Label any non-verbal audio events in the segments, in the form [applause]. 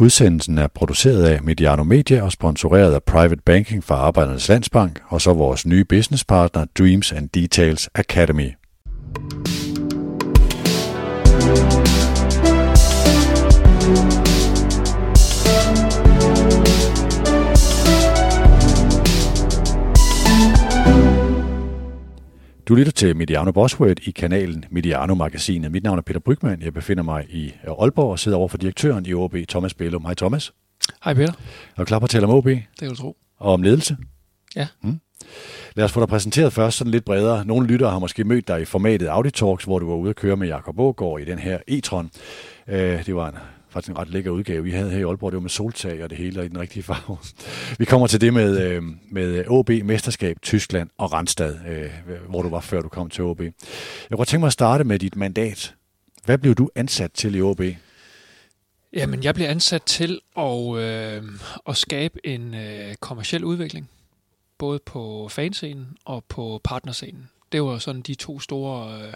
Udsendelsen er produceret af Mediano Media og sponsoreret af Private Banking fra Arbejdernes Landsbank og så vores nye businesspartner Dreams and Details Academy. Du lytter til Mediano Bosworth i kanalen Mediano Magasinet. Mit navn er Peter Brygman. Jeg befinder mig i Aalborg og sidder over for direktøren i OB, Thomas Bellum. Hej Thomas. Hej Peter. Er du klar på at tale om OB? Det kan du tro. Og om ledelse? Ja. Hmm. Lad os få dig præsenteret først sådan lidt bredere. Nogle lyttere har måske mødt dig i formatet Audi Talks, hvor du var ude at køre med Jakob Ågaard i den her e-tron. Øh, det var en faktisk en ret lækker udgave, vi havde her i Aalborg. Det var med soltag og det hele i den rigtige farve. Vi kommer til det med, øh, med AB Mesterskab, Tyskland og Randstad, øh, hvor du var før du kom til AB. Jeg kunne tænke mig at starte med dit mandat. Hvad blev du ansat til i AB? Jamen, jeg blev ansat til at, øh, at skabe en øh, kommersiel udvikling, både på fanscenen og på partnerscenen. Det var sådan de to store øh,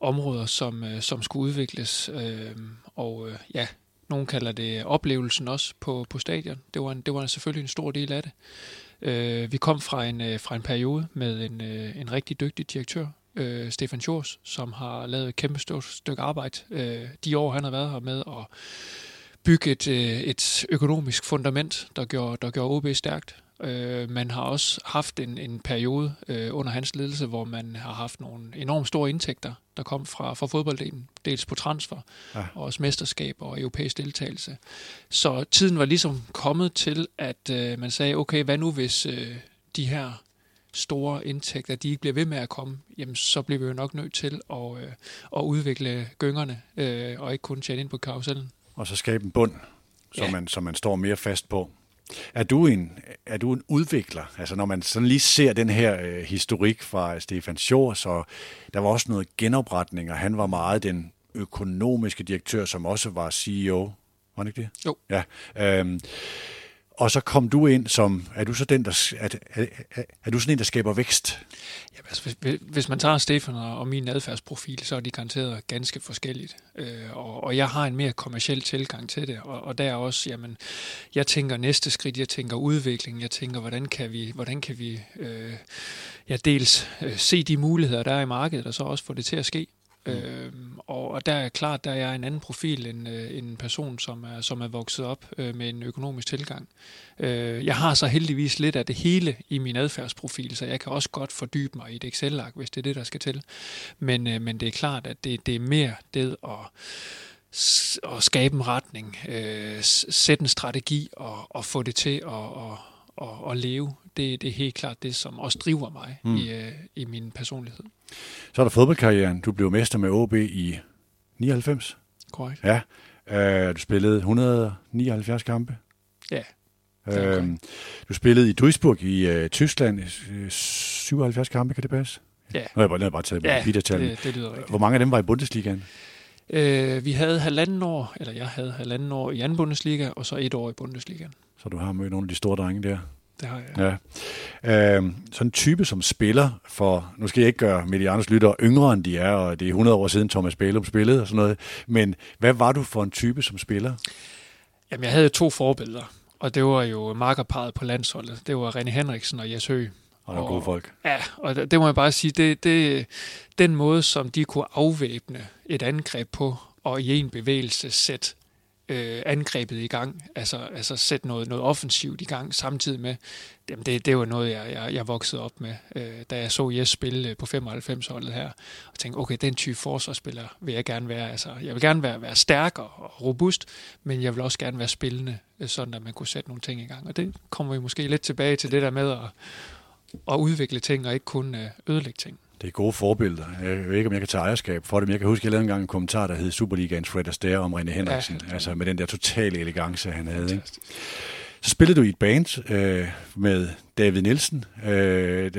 områder, som, øh, som skulle udvikles. Øh, og øh, ja, nogle kalder det oplevelsen også på, på stadion. Det var, en, det var selvfølgelig en stor del af det. Øh, vi kom fra en, øh, fra en periode med en, øh, en rigtig dygtig direktør, øh, Stefan Schors, som har lavet et kæmpe stort stykke arbejde øh, de år, han har været her med at bygge et, øh, et økonomisk fundament, der gjorde, der gjorde OB stærkt. Øh, man har også haft en, en periode øh, under hans ledelse, hvor man har haft nogle enormt store indtægter, der kom fra, fra fodbolddelen, dels på transfer, ja. og også mesterskab og europæisk deltagelse. Så tiden var ligesom kommet til, at øh, man sagde, okay, hvad nu hvis øh, de her store indtægter, de ikke bliver ved med at komme, jamen så bliver vi jo nok nødt til at, øh, at udvikle gyngerne, øh, og ikke kun tjene ind på karusellen. Og så skabe en bund, så, ja. man, så man står mere fast på. Er du en, er du en udvikler? Altså når man sådan lige ser den her øh, historik fra Stefan Schors, og der var også noget genopretning, og han var meget den økonomiske direktør, som også var CEO. Var det ikke det? Jo. Ja. Øhm, og så kom du ind som, er du så den, der, er, er, er, er du sådan en, der skaber vækst? Ja, altså, hvis, hvis man tager Stefan og min adfærdsprofil, så er de garanteret ganske forskelligt. Øh, og, og jeg har en mere kommersiel tilgang til det, og, og der er også, jamen, jeg tænker næste skridt, jeg tænker udvikling, jeg tænker, hvordan kan vi, hvordan kan vi øh, ja, dels øh, se de muligheder, der er i markedet, og så også få det til at ske. Mm. Øh, og, og der er klart, der er jeg en anden profil end øh, en person, som er, som er vokset op øh, med en økonomisk tilgang. Øh, jeg har så heldigvis lidt af det hele i min adfærdsprofil, så jeg kan også godt fordybe mig i et Excel-ark, hvis det er det, der skal til. Men, øh, men det er klart, at det, det er mere det at at skabe en retning, øh, sætte en strategi og, og få det til at, at, at, at leve. Det, det er helt klart det, som også driver mig mm. i, øh, i min personlighed. Så er der fodboldkarrieren. Du blev mester med OB i 99. Korrekt. Ja. Øh, du spillede 179 kampe. Ja. Øh, du spillede i Duisburg i øh, Tyskland 77 kampe, kan det passe? Ja. Nu har jeg bare, jeg bare taget ja, det, det lyder rigtigt. Hvor mange af dem var i Bundesligaen? Øh, vi havde halvanden år, eller jeg havde halvanden år i anden Bundesliga, og så et år i Bundesligaen. Så du har mødt nogle af de store drenge der? Det har jeg. Ja. Øh, sådan en type som spiller, for nu skal jeg ikke gøre Medianos lytter yngre end de er, og det er 100 år siden Thomas Bælum spillede og sådan noget, men hvad var du for en type som spiller? Jamen, jeg havde to forbilleder, og det var jo markerparet på landsholdet. Det var René Henriksen og Jes Høgh. Og, og gode folk. Ja, og det, det må jeg bare sige, det, det, den måde, som de kunne afvæbne et angreb på, og i en bevægelse sætte øh, angrebet i gang, altså, altså sætte noget, noget offensivt i gang samtidig med, jamen det, det var noget, jeg, jeg, jeg voksede op med, øh, da jeg så Jes spille øh, på 95-holdet her, og tænkte, okay, den type forsvarsspiller vil jeg gerne være, altså jeg vil gerne være, være stærk og robust, men jeg vil også gerne være spillende, øh, sådan at man kunne sætte nogle ting i gang, og det kommer vi måske lidt tilbage til det der med at, at udvikle ting, og ikke kun øh, ødelægge ting. Det er gode forbilleder. Jeg ved ikke, om jeg kan tage ejerskab for det, men jeg kan huske, at jeg lavede engang en kommentar, der hed Superligaens Fred Astaire om René Henriksen. Ja, altså med den der totale elegance, han havde. Ikke? Så spillede du i et band øh, med David Nielsen. Øh,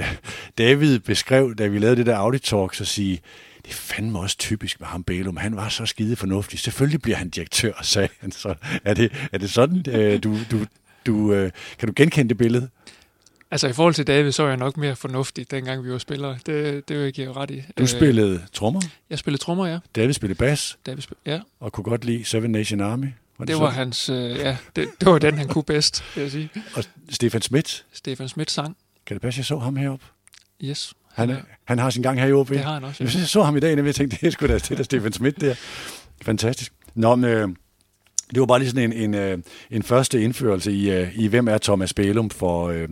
David beskrev, da vi lavede det der Audi Talk, så sige, det er fandme også typisk med ham Bælum. Han var så skide fornuftig. Selvfølgelig bliver han direktør, sagde han. Så er det, er det sådan, øh, du, du, du, øh, kan du genkende det billede? Altså i forhold til David, så var jeg nok mere fornuftig, dengang vi var spillere. Det, det vil jeg give ret i. Du spillede trommer? Jeg spillede trommer, ja. David spillede bas? David spillede, ja. Og kunne godt lide Seven Nation Army? Var det, det var så? hans, øh, ja, det, det var den, han kunne bedst, vil jeg sige. Og Stefan Schmidt? Stefan Schmidt sang. Kan det passe, jeg så ham heroppe? Yes. Han, han, han har sin gang her i OB. Det har han også. Ja. Jeg så ham i dag, og jeg tænkte, [laughs] det er sgu da det der Stefan Schmidt der. Fantastisk. Nå, men, øh, det var bare lige sådan en, en, øh, en første indførelse i, øh, i, hvem er Thomas Bælum for, øh,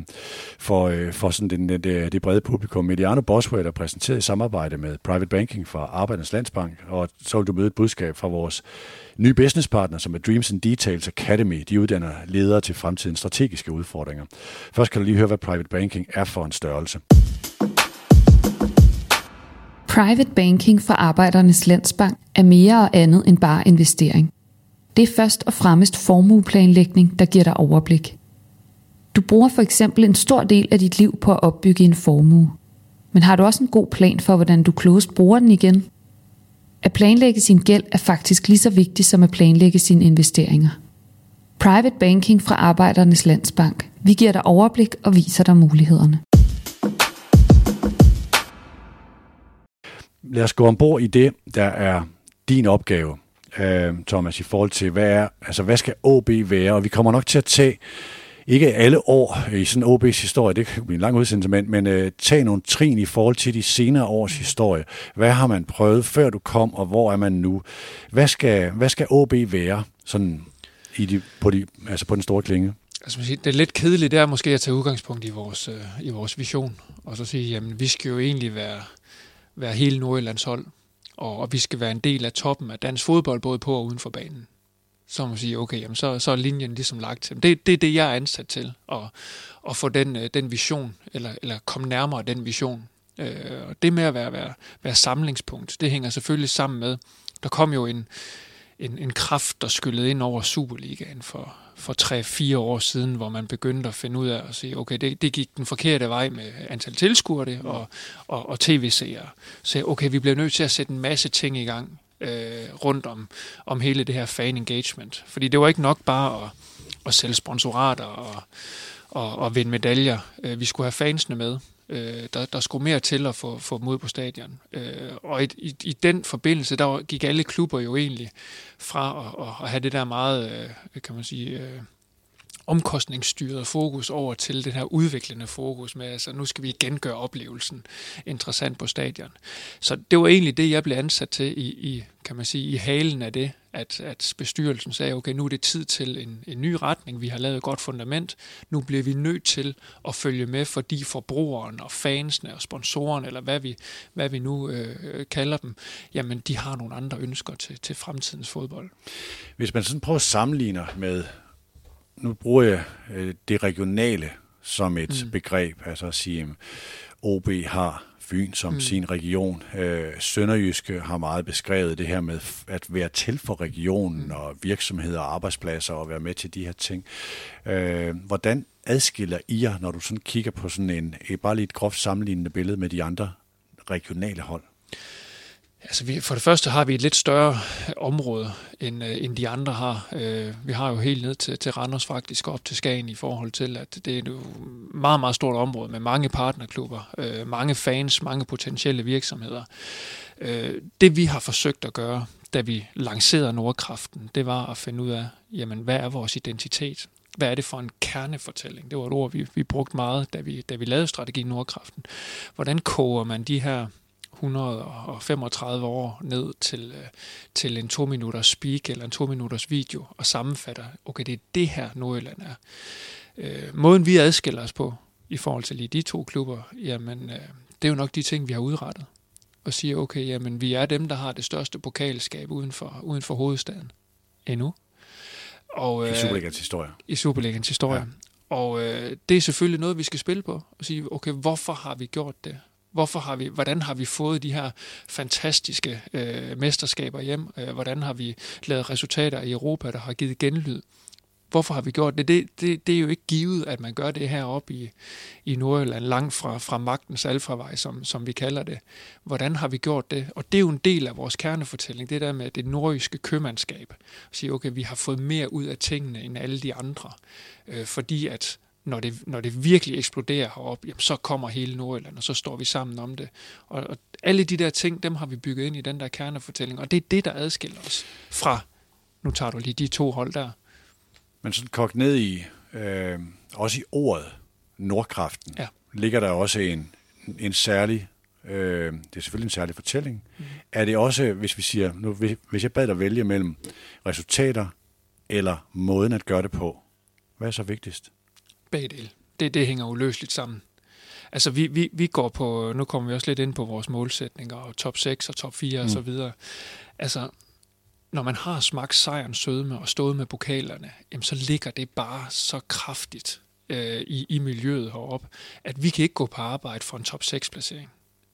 for, for sådan den, det, det brede publikum. Mediano Boswell er præsenteret i samarbejde med Private Banking fra Arbejdernes Landsbank, og så vil du møde et budskab fra vores nye businesspartner, som er Dreams and Details Academy. De uddanner ledere til fremtidens strategiske udfordringer. Først kan du lige høre, hvad Private Banking er for en størrelse. Private banking for Arbejdernes Landsbank er mere og andet end bare investering. Det er først og fremmest formueplanlægning, der giver dig overblik. Du bruger for eksempel en stor del af dit liv på at opbygge en formue. Men har du også en god plan for, hvordan du klogest bruger den igen? At planlægge sin gæld er faktisk lige så vigtigt som at planlægge sine investeringer. Private Banking fra Arbejdernes Landsbank. Vi giver dig overblik og viser dig mulighederne. lad os gå ombord i det, der er din opgave, øh, Thomas, i forhold til, hvad, er, altså, hvad skal OB være? Og vi kommer nok til at tage, ikke alle år i sådan OB's historie, det kan blive en lang udsendelse, men, men øh, tage nogle trin i forhold til de senere års historie. Hvad har man prøvet, før du kom, og hvor er man nu? Hvad skal, hvad skal OB være sådan i de, på, de, altså på den store klinge? Altså, det er lidt kedeligt, det er måske at tage udgangspunkt i vores, øh, i vores vision, og så sige, jamen vi skal jo egentlig være være hele Nordjyllands hold, og, og vi skal være en del af toppen af dansk fodbold, både på og uden for banen. Så må man sige, okay, jamen så, så er linjen ligesom lagt til. Det, det er det, jeg er ansat til, at, at få den, øh, den vision, eller, eller komme nærmere den vision. Øh, og det med at være, være, være samlingspunkt, det hænger selvfølgelig sammen med, der kom jo en, en, en kraft, der skyllede ind over Superligaen for, for 3-4 år siden, hvor man begyndte at finde ud af at sige, okay, det, det gik den forkerte vej med antal tilskuere og, og, og tv-seere. Så okay, vi bliver nødt til at sætte en masse ting i gang øh, rundt om, om hele det her fan engagement. Fordi det var ikke nok bare at, at sælge sponsorater og, og, og vinde medaljer. Øh, vi skulle have fansene med. Øh, der, der skulle mere til at få, få dem ud på stadion. Øh, og i, i, i den forbindelse, der gik alle klubber jo egentlig fra at, at have det der meget, øh, kan man sige, øh, omkostningsstyret fokus over til den her udviklende fokus med, altså nu skal vi igen gøre oplevelsen interessant på stadion. Så det var egentlig det, jeg blev ansat til i, i kan man sige, i halen af det, at, at bestyrelsen sagde, okay, nu er det tid til en, en ny retning, vi har lavet et godt fundament, nu bliver vi nødt til at følge med, fordi forbrugeren og fansene og sponsorerne, eller hvad vi, hvad vi nu øh, kalder dem, jamen de har nogle andre ønsker til, til fremtidens fodbold. Hvis man sådan prøver at sammenligne med nu bruger jeg øh, det regionale som et mm. begreb, altså at sige, at OB har Fyn som mm. sin region. Øh, Sønderjyske har meget beskrevet det her med at være til for regionen mm. og virksomheder og arbejdspladser og være med til de her ting. Øh, hvordan adskiller I jer, når du sådan kigger på sådan en, bare lige et groft sammenlignende billede med de andre regionale hold? Altså vi, for det første har vi et lidt større område, end, øh, end de andre har. Øh, vi har jo helt ned til, til Randers faktisk, op til Skagen i forhold til, at det er et meget, meget stort område med mange partnerklubber, øh, mange fans, mange potentielle virksomheder. Øh, det vi har forsøgt at gøre, da vi lancerede Nordkraften, det var at finde ud af, jamen hvad er vores identitet? Hvad er det for en kernefortælling? Det var et ord, vi, vi brugte meget, da vi, da vi lavede strategi Nordkraften. Hvordan koger man de her 135 år ned til, øh, til en to minutters speak eller en to minutters video og sammenfatter, okay, det er det her Nordjylland er. Øh, måden vi adskiller os på i forhold til lige de to klubber, jamen øh, det er jo nok de ting, vi har udrettet. Og siger, okay, jamen vi er dem, der har det største pokalskab uden for, uden for hovedstaden. Endnu. Og, I Superligans historie. I Superligans historie. Ja. Og øh, det er selvfølgelig noget, vi skal spille på. Og sige, okay, hvorfor har vi gjort det? Hvorfor har vi, hvordan har vi fået de her fantastiske øh, mesterskaber hjem? Øh, hvordan har vi lavet resultater i Europa, der har givet genlyd? Hvorfor har vi gjort det? Det, det, det er jo ikke givet, at man gør det heroppe i, i Nordjylland, langt fra, fra magtens alfavej, som, som vi kalder det. Hvordan har vi gjort det? Og det er jo en del af vores kernefortælling, det der med det nordiske købmandskab. At sige, okay, vi har fået mere ud af tingene end alle de andre, øh, fordi at når det, når det virkelig eksploderer heroppe, jamen, så kommer hele Nordjylland, og så står vi sammen om det. Og, og alle de der ting, dem har vi bygget ind i den der kernefortælling, og det er det, der adskiller os fra nu tager du lige de to hold der. Men sådan kogt ned i, øh, også i ordet, Nordkraften, ja. ligger der også en, en særlig, øh, det er selvfølgelig en særlig fortælling. Mm. Er det også, hvis vi siger, nu, hvis jeg bad dig vælge mellem resultater eller måden at gøre det på, hvad er så vigtigst? Begge dele. Det, det hænger uløseligt sammen. Altså vi, vi, vi går på, nu kommer vi også lidt ind på vores målsætninger, og top 6 og top 4 mm. og så videre. Altså, når man har smagt sejren sødme og stået med pokalerne, jamen så ligger det bare så kraftigt øh, i, i miljøet heroppe, at vi kan ikke gå på arbejde for en top 6 placering.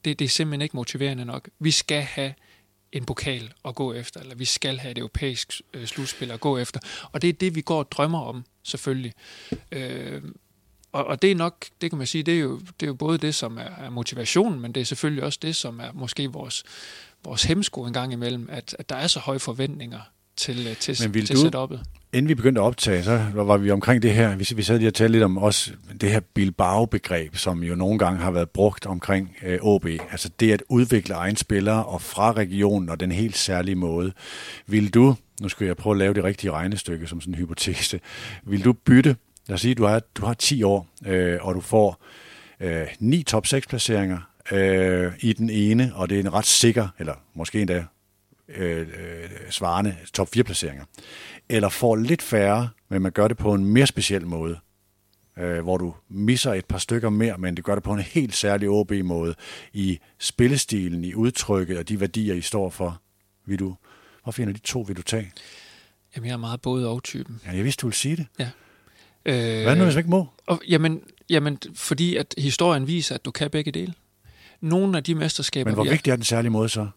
Det, det er simpelthen ikke motiverende nok. Vi skal have en pokal at gå efter, eller vi skal have et europæisk øh, slutspil at gå efter. Og det er det, vi går og drømmer om, selvfølgelig. Øh, og, og det er nok, det kan man sige, det er jo, det er jo både det, som er, er motivationen, men det er selvfølgelig også det, som er måske vores, vores hemsko en gang imellem, at, at der er så høje forventninger til, til, til du, setup'et. Inden vi begyndte at optage, så var vi omkring det her, vi, vi sad lige og talte lidt om også det her Bilbao-begreb, som jo nogle gange har været brugt omkring øh, OB. Altså det at udvikle egen spillere og fra regionen og den helt særlige måde. Vil du, nu skal jeg prøve at lave det rigtige regnestykke som sådan en hypotese, vil du bytte, lad os sige, du har, du har 10 år, øh, og du får øh, 9 top 6 placeringer øh, i den ene, og det er en ret sikker, eller måske endda øh, øh, svarende top 4 placeringer. Eller får lidt færre, men man gør det på en mere speciel måde, øh, hvor du misser et par stykker mere, men det gør det på en helt særlig OB-måde i spillestilen, i udtrykket og de værdier, I står for. Vil du, hvor finder de to vil du tage? Jamen, jeg er meget både og typen. Ja, jeg vidste, du ville sige det. Ja. Øh, Hvad nu, hvis ikke må? Og, jamen, jamen, fordi at historien viser, at du kan begge dele. Nogle af de mesterskaber... Men hvor vigtig er den særlige måde så?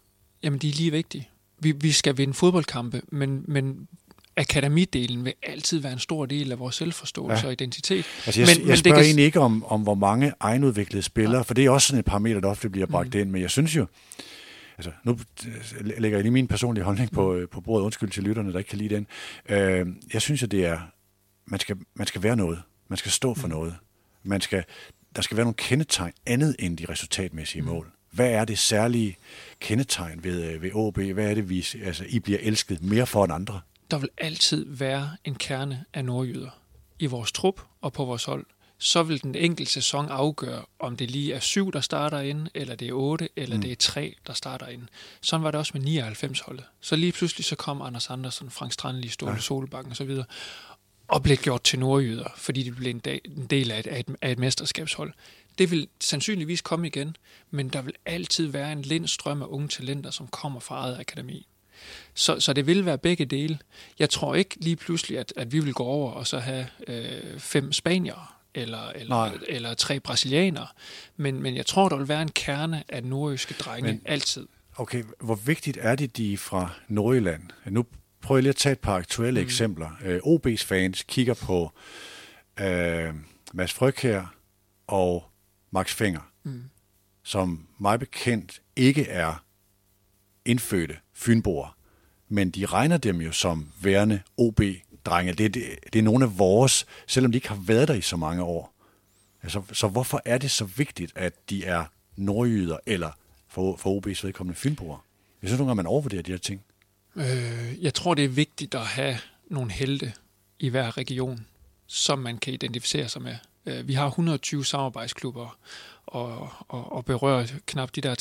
Jamen, de er lige vigtige. Vi, vi skal vinde fodboldkampe, men, men akademidelen vil altid være en stor del af vores selvforståelse ja. og identitet. Altså jeg, men, jeg men spørger det kan... egentlig ikke om, om, hvor mange egenudviklede spillere, ja. for det er også sådan et parameter, der ofte bliver bragt mm. ind, men jeg synes jo, altså nu lægger jeg lige min personlige holdning på, mm. på bordet, undskyld til lytterne, der ikke kan lide den. Øh, jeg synes at det er, man skal, man skal være noget. Man skal stå for mm. noget. Man skal, der skal være nogle kendetegn andet end de resultatmæssige mm. mål. Hvad er det særlige kendetegn ved, øh, ved OB? Hvad er det, vi, altså, I bliver elsket mere for end andre? Der vil altid være en kerne af nordjyder i vores trup og på vores hold. Så vil den enkelte sæson afgøre, om det lige er syv, der starter ind, eller det er otte, eller mm. det er tre, der starter ind. Sådan var det også med 99-holdet. Så lige pludselig så kom Anders Andersen, Frank Strandli, Ståle ja. Solbakken osv., og blev gjort til nordjyder, fordi det blev en del af et, af, et, af et mesterskabshold. Det vil sandsynligvis komme igen, men der vil altid være en lindstrøm af unge talenter, som kommer fra eget akademi. Så, så det vil være begge dele. Jeg tror ikke lige pludselig, at, at vi vil gå over og så have øh, fem spanier eller, eller, eller tre brasilianere. Men, men jeg tror, der vil være en kerne af nordjyske drenge men, altid. Okay, hvor vigtigt er det, de fra Nordjylland? Nu prøver jeg lige at tage et par aktuelle mm. eksempler. Øh, OB's fans kigger på øh, Mads Frøkær og Max Fenger, mm. som mig bekendt ikke er indfødte fynboer, men de regner dem jo som værende OB-drenge. Det, det, det er nogle af vores, selvom de ikke har været der i så mange år. Altså, så hvorfor er det så vigtigt, at de er nordjyder, eller for, for OB's vedkommende fynboer? Jeg synes nogle gange, man overvurderer de her ting. Øh, jeg tror, det er vigtigt at have nogle helte i hver region, som man kan identificere sig med. Øh, vi har 120 samarbejdsklubber og, og, og berører knap de der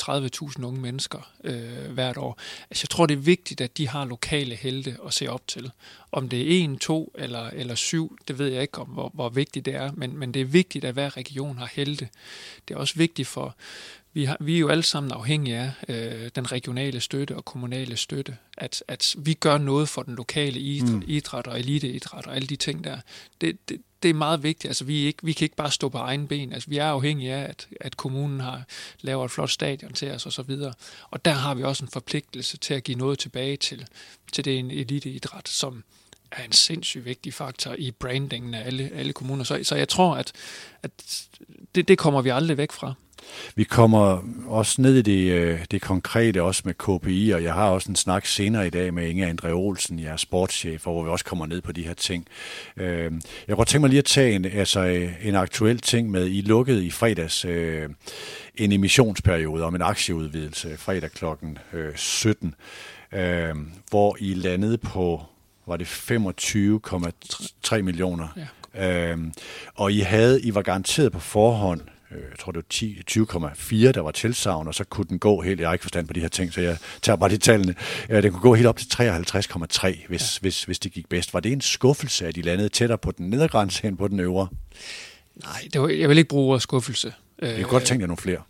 30.000 unge mennesker øh, hvert år. Altså, jeg tror, det er vigtigt, at de har lokale helte at se op til. Om det er en, to eller, eller syv, det ved jeg ikke om, hvor, hvor vigtigt det er, men, men det er vigtigt, at hver region har helte. Det er også vigtigt for, vi, har, vi er jo alle sammen afhængige af øh, den regionale støtte og kommunale støtte. At, at vi gør noget for den lokale idræt, mm. idræt og eliteidræt og alle de ting der. Det, det, det er meget vigtigt. Altså, vi, ikke, vi kan ikke bare stå på egen ben. Altså, vi er afhængige af, at, at kommunen har lavet et flot stadion til os og så videre. Og der har vi også en forpligtelse til at give noget tilbage til, til det en eliteidræt, som er en sindssygt vigtig faktor i brandingen af alle, alle kommuner. Så, så jeg tror, at, at det, det kommer vi aldrig væk fra. Vi kommer også ned i det, øh, det konkrete, også med KPI, og jeg har også en snak senere i dag med Inge Andre Olsen, jeg er sportschef, hvor vi også kommer ned på de her ting. Øh, jeg kunne godt tænke mig lige at tage en, altså en aktuel ting med, I lukkede i fredags øh, en emissionsperiode om en aktieudvidelse fredag kl. 17, hvor I landede på var det 25,3 millioner. Ja. Øhm, og I havde, I var garanteret på forhånd, øh, jeg tror det var 20,4, der var tilsavn, og så kunne den gå helt, jeg har ikke forstand på de her ting, så jeg tager bare de tallene, øh, den kunne gå helt op til 53,3, hvis, ja. hvis, hvis det gik bedst. Var det en skuffelse, at de landede tættere på den nedre grænse end på den øvre? Nej, det var, jeg vil ikke bruge ordet skuffelse. Jeg kunne godt tænke jer nogle flere.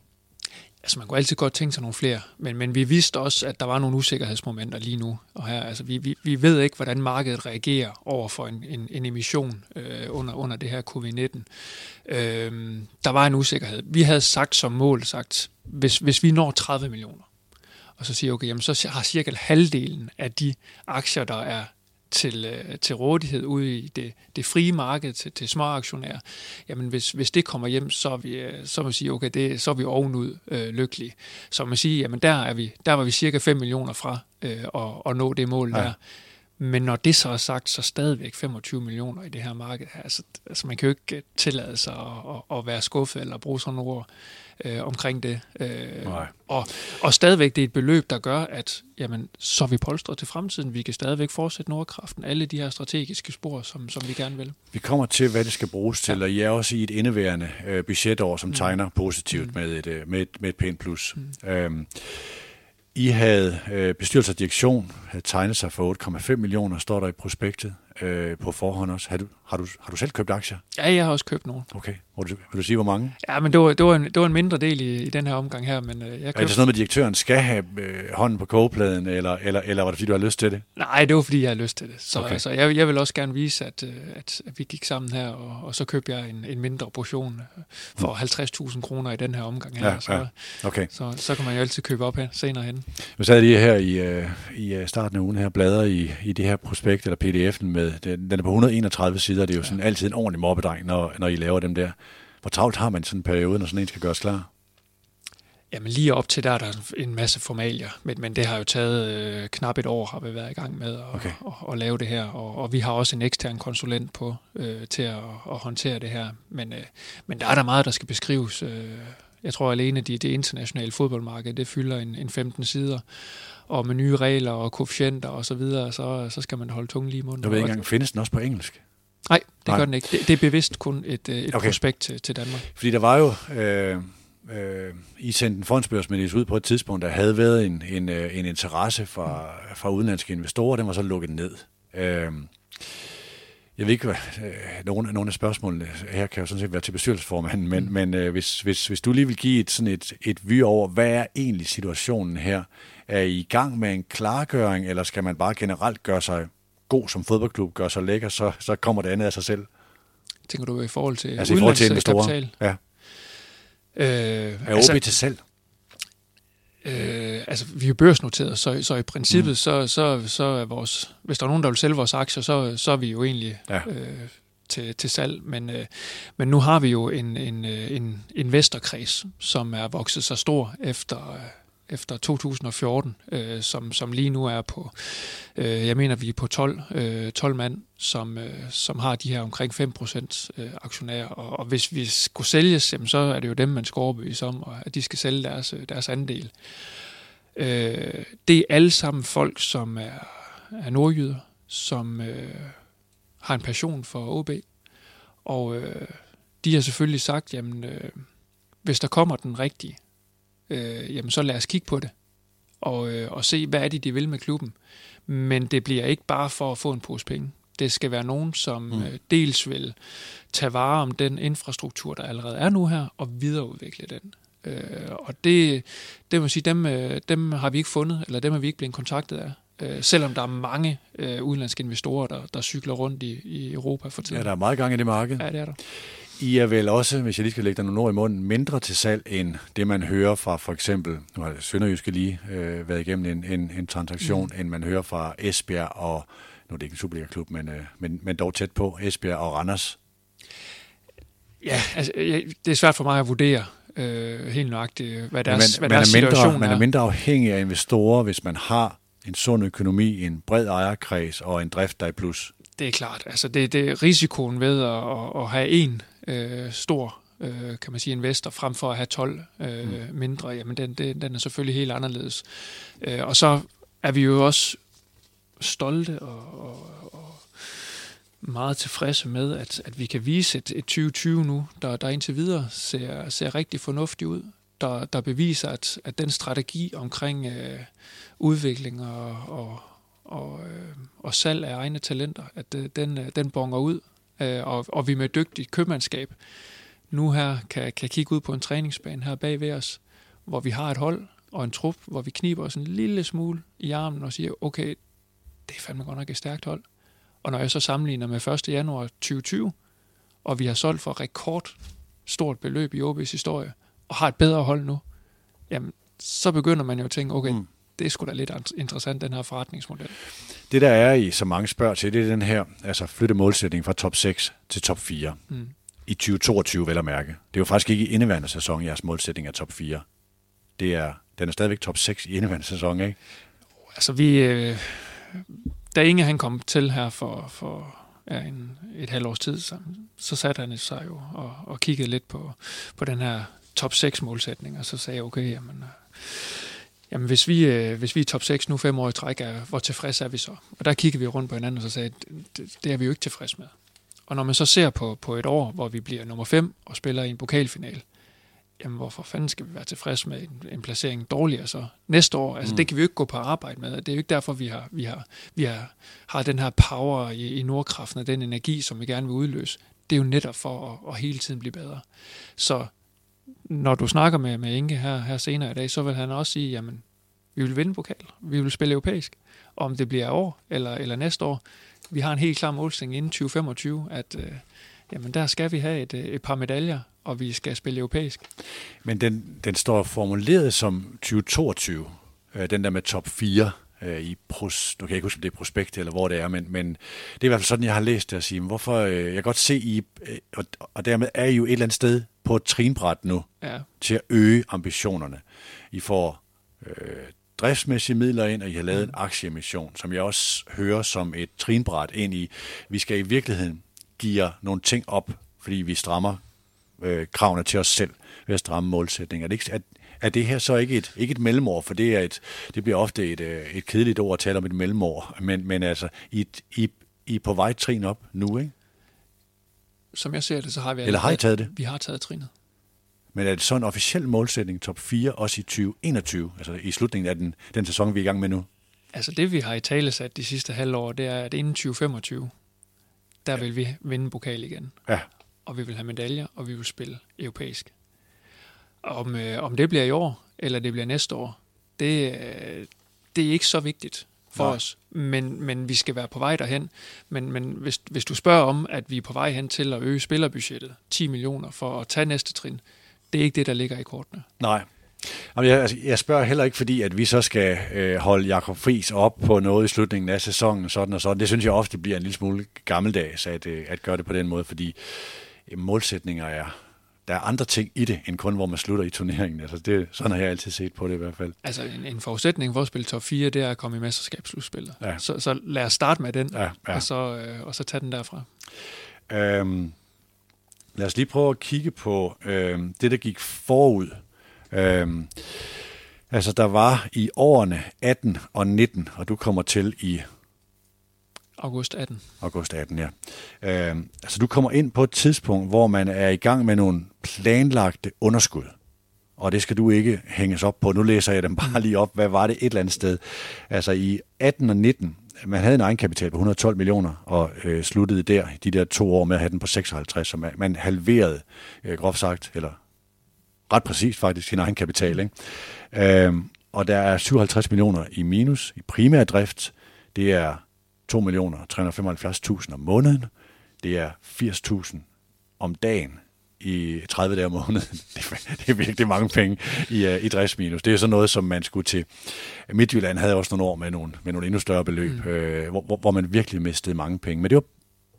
Altså, man kunne altid godt tænke sig nogle flere, men, men vi vidste også, at der var nogle usikkerhedsmomenter lige nu. Og her, altså, vi, vi, vi ved ikke, hvordan markedet reagerer over for en, en, en emission øh, under, under det her covid-19. Øh, der var en usikkerhed. Vi havde sagt som mål, sagt, hvis, hvis vi når 30 millioner, og så siger okay, jamen, så har cirka halvdelen af de aktier, der er til, øh, til rådighed ude i det, det frie marked til, til små aktionærer, jamen hvis, hvis det kommer hjem, så er vi, øh, så må sige, okay, det, så er vi ovenud øh, lykkelige. Så man siger, jamen der, er vi, der var vi cirka 5 millioner fra øh, at, at nå det mål ja. der. Men når det så er sagt, så stadigvæk 25 millioner i det her marked. Altså, altså man kan jo ikke tillade sig at, at, at være skuffet eller bruge sådan nogle ord øh, omkring det. Øh, Nej. og, og stadigvæk det er et beløb, der gør, at jamen, så er vi polstret til fremtiden. Vi kan stadigvæk fortsætte Nordkraften. Alle de her strategiske spor, som, som vi gerne vil. Vi kommer til, hvad det skal bruges til, ja. og I er også i et indeværende øh, budgetår, som mm. tegner positivt mm. med, et, øh, med, et, med et pænt plus. Mm. Øhm, i havde øh, bestyrelse og direktion havde tegnet sig for 8,5 millioner, står der i prospektet øh, på forhånd også. Har du, har, du, har du selv købt aktier? Ja, jeg har også købt nogle. Okay. Vil du, vil du sige, hvor mange? Ja, men det var, det var, en, det var en mindre del i, i den her omgang her. Men, øh, jeg købte... Er det sådan noget med, at direktøren skal have øh, hånden på kogepladen, eller, eller, eller var det, fordi du har lyst til det? Nej, det var, fordi jeg har lyst til det. Så okay. altså, jeg, jeg vil også gerne vise, at, øh, at, at vi gik sammen her, og, og så købte jeg en, en mindre portion for 50.000 kroner i den her omgang her. Ja, så, ja. Okay. Så, så kan man jo altid købe op her senere hen. Vi sad lige her i, øh, i starten af ugen her, bladrer i, i det her prospekt, eller pdf'en med, den, den er på 131 sider, det er jo sådan ja. altid en ordentlig mobbedreng, når, når I laver dem der. Hvor travlt har man sådan en periode, når sådan en skal gøres klar? Jamen lige op til der er der en masse formalier, men, men det har jo taget øh, knap et år, har vi været i gang med at, okay. at, at, at lave det her, og, og vi har også en ekstern konsulent på øh, til at, at håndtere det her, men, øh, men der er der meget, der skal beskrives. Øh, jeg tror alene, det, det internationale fodboldmarked, det fylder en, en 15 sider, og med nye regler og koefficienter og så videre, så, så skal man holde tungen lige i munden. Jeg ved ikke engang, findes den også på engelsk? Nej, det Nej. gør den ikke. Det, det er bevidst kun et, øh, et okay. prospekt til, til Danmark. Fordi der var jo... Øh, øh, I sendte en fondsbørsmeddelelse ud på et tidspunkt, der havde været en, en, øh, en interesse fra, fra udenlandske investorer, den var så lukket ned. Øh, jeg ved ikke, hvad, øh, nogle, nogle af spørgsmålene her kan jo sådan set være til bestyrelsesformanden, men, mm. men øh, hvis, hvis, hvis du lige vil give et, sådan et, et vy over, hvad er egentlig situationen her? Er I i gang med en klargøring, eller skal man bare generelt gøre sig god som fodboldklub, gør sig lækker, så, så kommer det andet af sig selv. Tænker du i forhold til altså i forhold til investorer? Ja. Øh, er altså, til selv? Øh, altså, vi er børsnoteret, så, så i princippet, mm. så, så, så er vores, hvis der er nogen, der vil sælge vores aktier, så, så er vi jo egentlig ja. øh, til, til salg. Men, øh, men nu har vi jo en, en, øh, en investorkreds, som er vokset så stor efter, efter 2014, øh, som, som lige nu er på, øh, jeg mener, vi er på 12, øh, 12 mand, som, øh, som har de her omkring 5% øh, aktionærer. Og, og hvis vi skulle sælges, jamen, så er det jo dem, man skal overbevise om, at de skal sælge deres, øh, deres andel. Øh, det er alle sammen folk, som er, er nordjyder, som øh, har en passion for OB. Og øh, de har selvfølgelig sagt, jamen, øh, hvis der kommer den rigtige, øh, jamen så lad os kigge på det og, øh, og se, hvad er det, de vil med klubben. Men det bliver ikke bare for at få en pose penge. Det skal være nogen, som mm. øh, dels vil tage vare om den infrastruktur, der allerede er nu her, og videreudvikle den. Øh, og det, det må sige, dem, øh, dem har vi ikke fundet, eller dem har vi ikke blevet kontaktet af. Øh, selvom der er mange øh, udenlandske investorer, der, der cykler rundt i, i Europa for tiden. Ja, der er meget gang i det marked. Ja, det er der. I er vel også, hvis jeg lige skal lægge dig nogle ord i munden, mindre til salg end det, man hører fra for eksempel, nu har Sønderjyske lige øh, været igennem en, en, en transaktion, mm. end man hører fra Esbjerg og, nu er det ikke en Superliga-klub, men, øh, men, men dog tæt på, Esbjerg og Randers. Ja, altså, det er svært for mig at vurdere øh, helt nøjagtigt, hvad deres, man, hvad deres man er mindre, situation er. Man er mindre afhængig af investorer, hvis man har en sund økonomi, en bred ejerkreds og en drift, der er plus. Det er klart. Altså det, det er risikoen ved at, at have en øh, stor øh, kan man sige, investor, frem for at have 12 øh, mm. mindre, jamen den, den, den er selvfølgelig helt anderledes. Øh, og så er vi jo også stolte og, og, og meget tilfredse med, at, at vi kan vise et, et 2020 nu, der, der indtil videre ser, ser rigtig fornuftigt ud, der, der beviser, at, at den strategi omkring øh, udvikling og, og, og, øh, og salg af egne talenter, at øh, den, øh, den bonger ud, øh, og, og vi med dygtigt købmandskab nu her kan, kan kigge ud på en træningsbane her bag ved os, hvor vi har et hold og en trup, hvor vi kniber os en lille smule i armen og siger, okay, det er fandme godt nok et stærkt hold. Og når jeg så sammenligner med 1. januar 2020, og vi har solgt for rekord stort beløb i OB's historie, og har et bedre hold nu, jamen, så begynder man jo at tænke, okay, mm. det er sgu da lidt interessant, den her forretningsmodel. Det der er i, så mange spørger til, det er den her, altså flytte målsætning fra top 6 til top 4. Mm. I 2022, vel at mærke. Det er jo faktisk ikke i indeværende sæson, jeres målsætning er top 4. Det er, den er stadigvæk top 6 i indeværende sæson, ikke? Altså vi, øh, da Inge han kom til her for, for ja, en, et halvt års tid, så, så satte han sig jo og, og kiggede lidt på, på den her top 6 målsætning, og så sagde jeg, okay, jamen, øh, jamen hvis, vi, øh, hvis vi er top 6 nu fem år i træk, er, hvor tilfreds er vi så? Og der kiggede vi rundt på hinanden og så sagde, det, det er vi jo ikke tilfreds med. Og når man så ser på, på et år, hvor vi bliver nummer 5 og spiller i en pokalfinal, jamen hvorfor fanden skal vi være tilfreds med en, en placering dårligere så næste år? Altså mm. det kan vi jo ikke gå på arbejde med. Det er jo ikke derfor, vi har, vi har, vi har, har den her power i, i nordkraften og den energi, som vi gerne vil udløse. Det er jo netop for at, at hele tiden blive bedre. Så når du snakker med, med Inge her, her senere i dag, så vil han også sige, jamen vi vil vinde pokal, vi vil spille europæisk. Om det bliver år eller, eller næste år, vi har en helt klar målsætning inden 2025, at øh, jamen der skal vi have et, øh, et par medaljer, og vi skal spille europæisk. Men den, den står formuleret som 2022, øh, den der med top 4 øh, i pros, du kan ikke huske, om det er prospekt eller hvor det er, men, men det er i hvert fald sådan, jeg har læst det og sige, hvorfor, øh, jeg kan godt se, I, øh, og, og dermed er I jo et eller andet sted på et trinbræt nu, ja. til at øge ambitionerne. I får øh, driftsmæssige midler ind, og I har lavet en aktieemission, som jeg også hører som et trinbræt ind i. Vi skal i virkeligheden give nogle ting op, fordi vi strammer øh, kravene til os selv ved at stramme målsætninger. Er det, ikke, er, er det her så ikke et, ikke et mellemår, for det, er et, det bliver ofte et, øh, et kedeligt ord at tale om et mellemår, men, men altså, I, I, I er på vej trin op nu, ikke? Som jeg ser det, så har vi... Eller har I taget det? Vi har taget trinet. Men er det så en officiel målsætning, top 4, også i 2021, altså i slutningen af den, den sæson, vi er i gang med nu? Altså det, vi har i tale sat de sidste halvår, det er, at inden 2025, der ja. vil vi vinde pokal igen. Ja. Og vi vil have medaljer, og vi vil spille europæisk. Om, øh, om det bliver i år, eller det bliver næste år, det, øh, det er ikke så vigtigt for Nej. os, men, men vi skal være på vej derhen. Men, men hvis, hvis du spørger om, at vi er på vej hen til at øge spillerbudgettet 10 millioner for at tage næste trin, det er ikke det, der ligger i kortene. Nej. Jeg, altså, jeg spørger heller ikke, fordi at vi så skal øh, holde Jakob Friis op på noget i slutningen af sæsonen, sådan og sådan. Det synes jeg ofte bliver en lille smule gammeldags at, øh, at gøre det på den måde, fordi øh, målsætninger er, der er andre ting i det, end kun hvor man slutter i turneringen. Altså det, sådan har jeg altid set på det i hvert fald. Altså en, en forudsætning for at spille top 4, det er at komme i mesterskabsslutspillet. Ja. Så, så lad os starte med den, ja, ja. Og, så, øh, og så tage den derfra. Øhm, lad os lige prøve at kigge på øh, det, der gik forud. Øh, altså der var i årene 18 og 19, og du kommer til i August 18. August 18, ja. Øh, altså du kommer ind på et tidspunkt, hvor man er i gang med nogle planlagte underskud. Og det skal du ikke hænges op på. Nu læser jeg dem bare lige op. Hvad var det et eller andet sted? Altså i 18 og 19, man havde en egenkapital på 112 millioner, og øh, sluttede der de der to år med at have den på 56, så man, man halverede, øh, groft sagt, eller ret præcist faktisk, sin egenkapital. Ikke? Øh, og der er 57 millioner i minus i primær drift. Det er 2 millioner 375.000 om måneden. Det er 80.000 om dagen i 30 dage om måneden. [laughs] Det er virkelig mange penge i, uh, i driftsminus. Det er sådan noget, som man skulle til. Midtjylland havde også nogle år med nogle, med nogle endnu større beløb, mm. øh, hvor, hvor man virkelig mistede mange penge. Men det var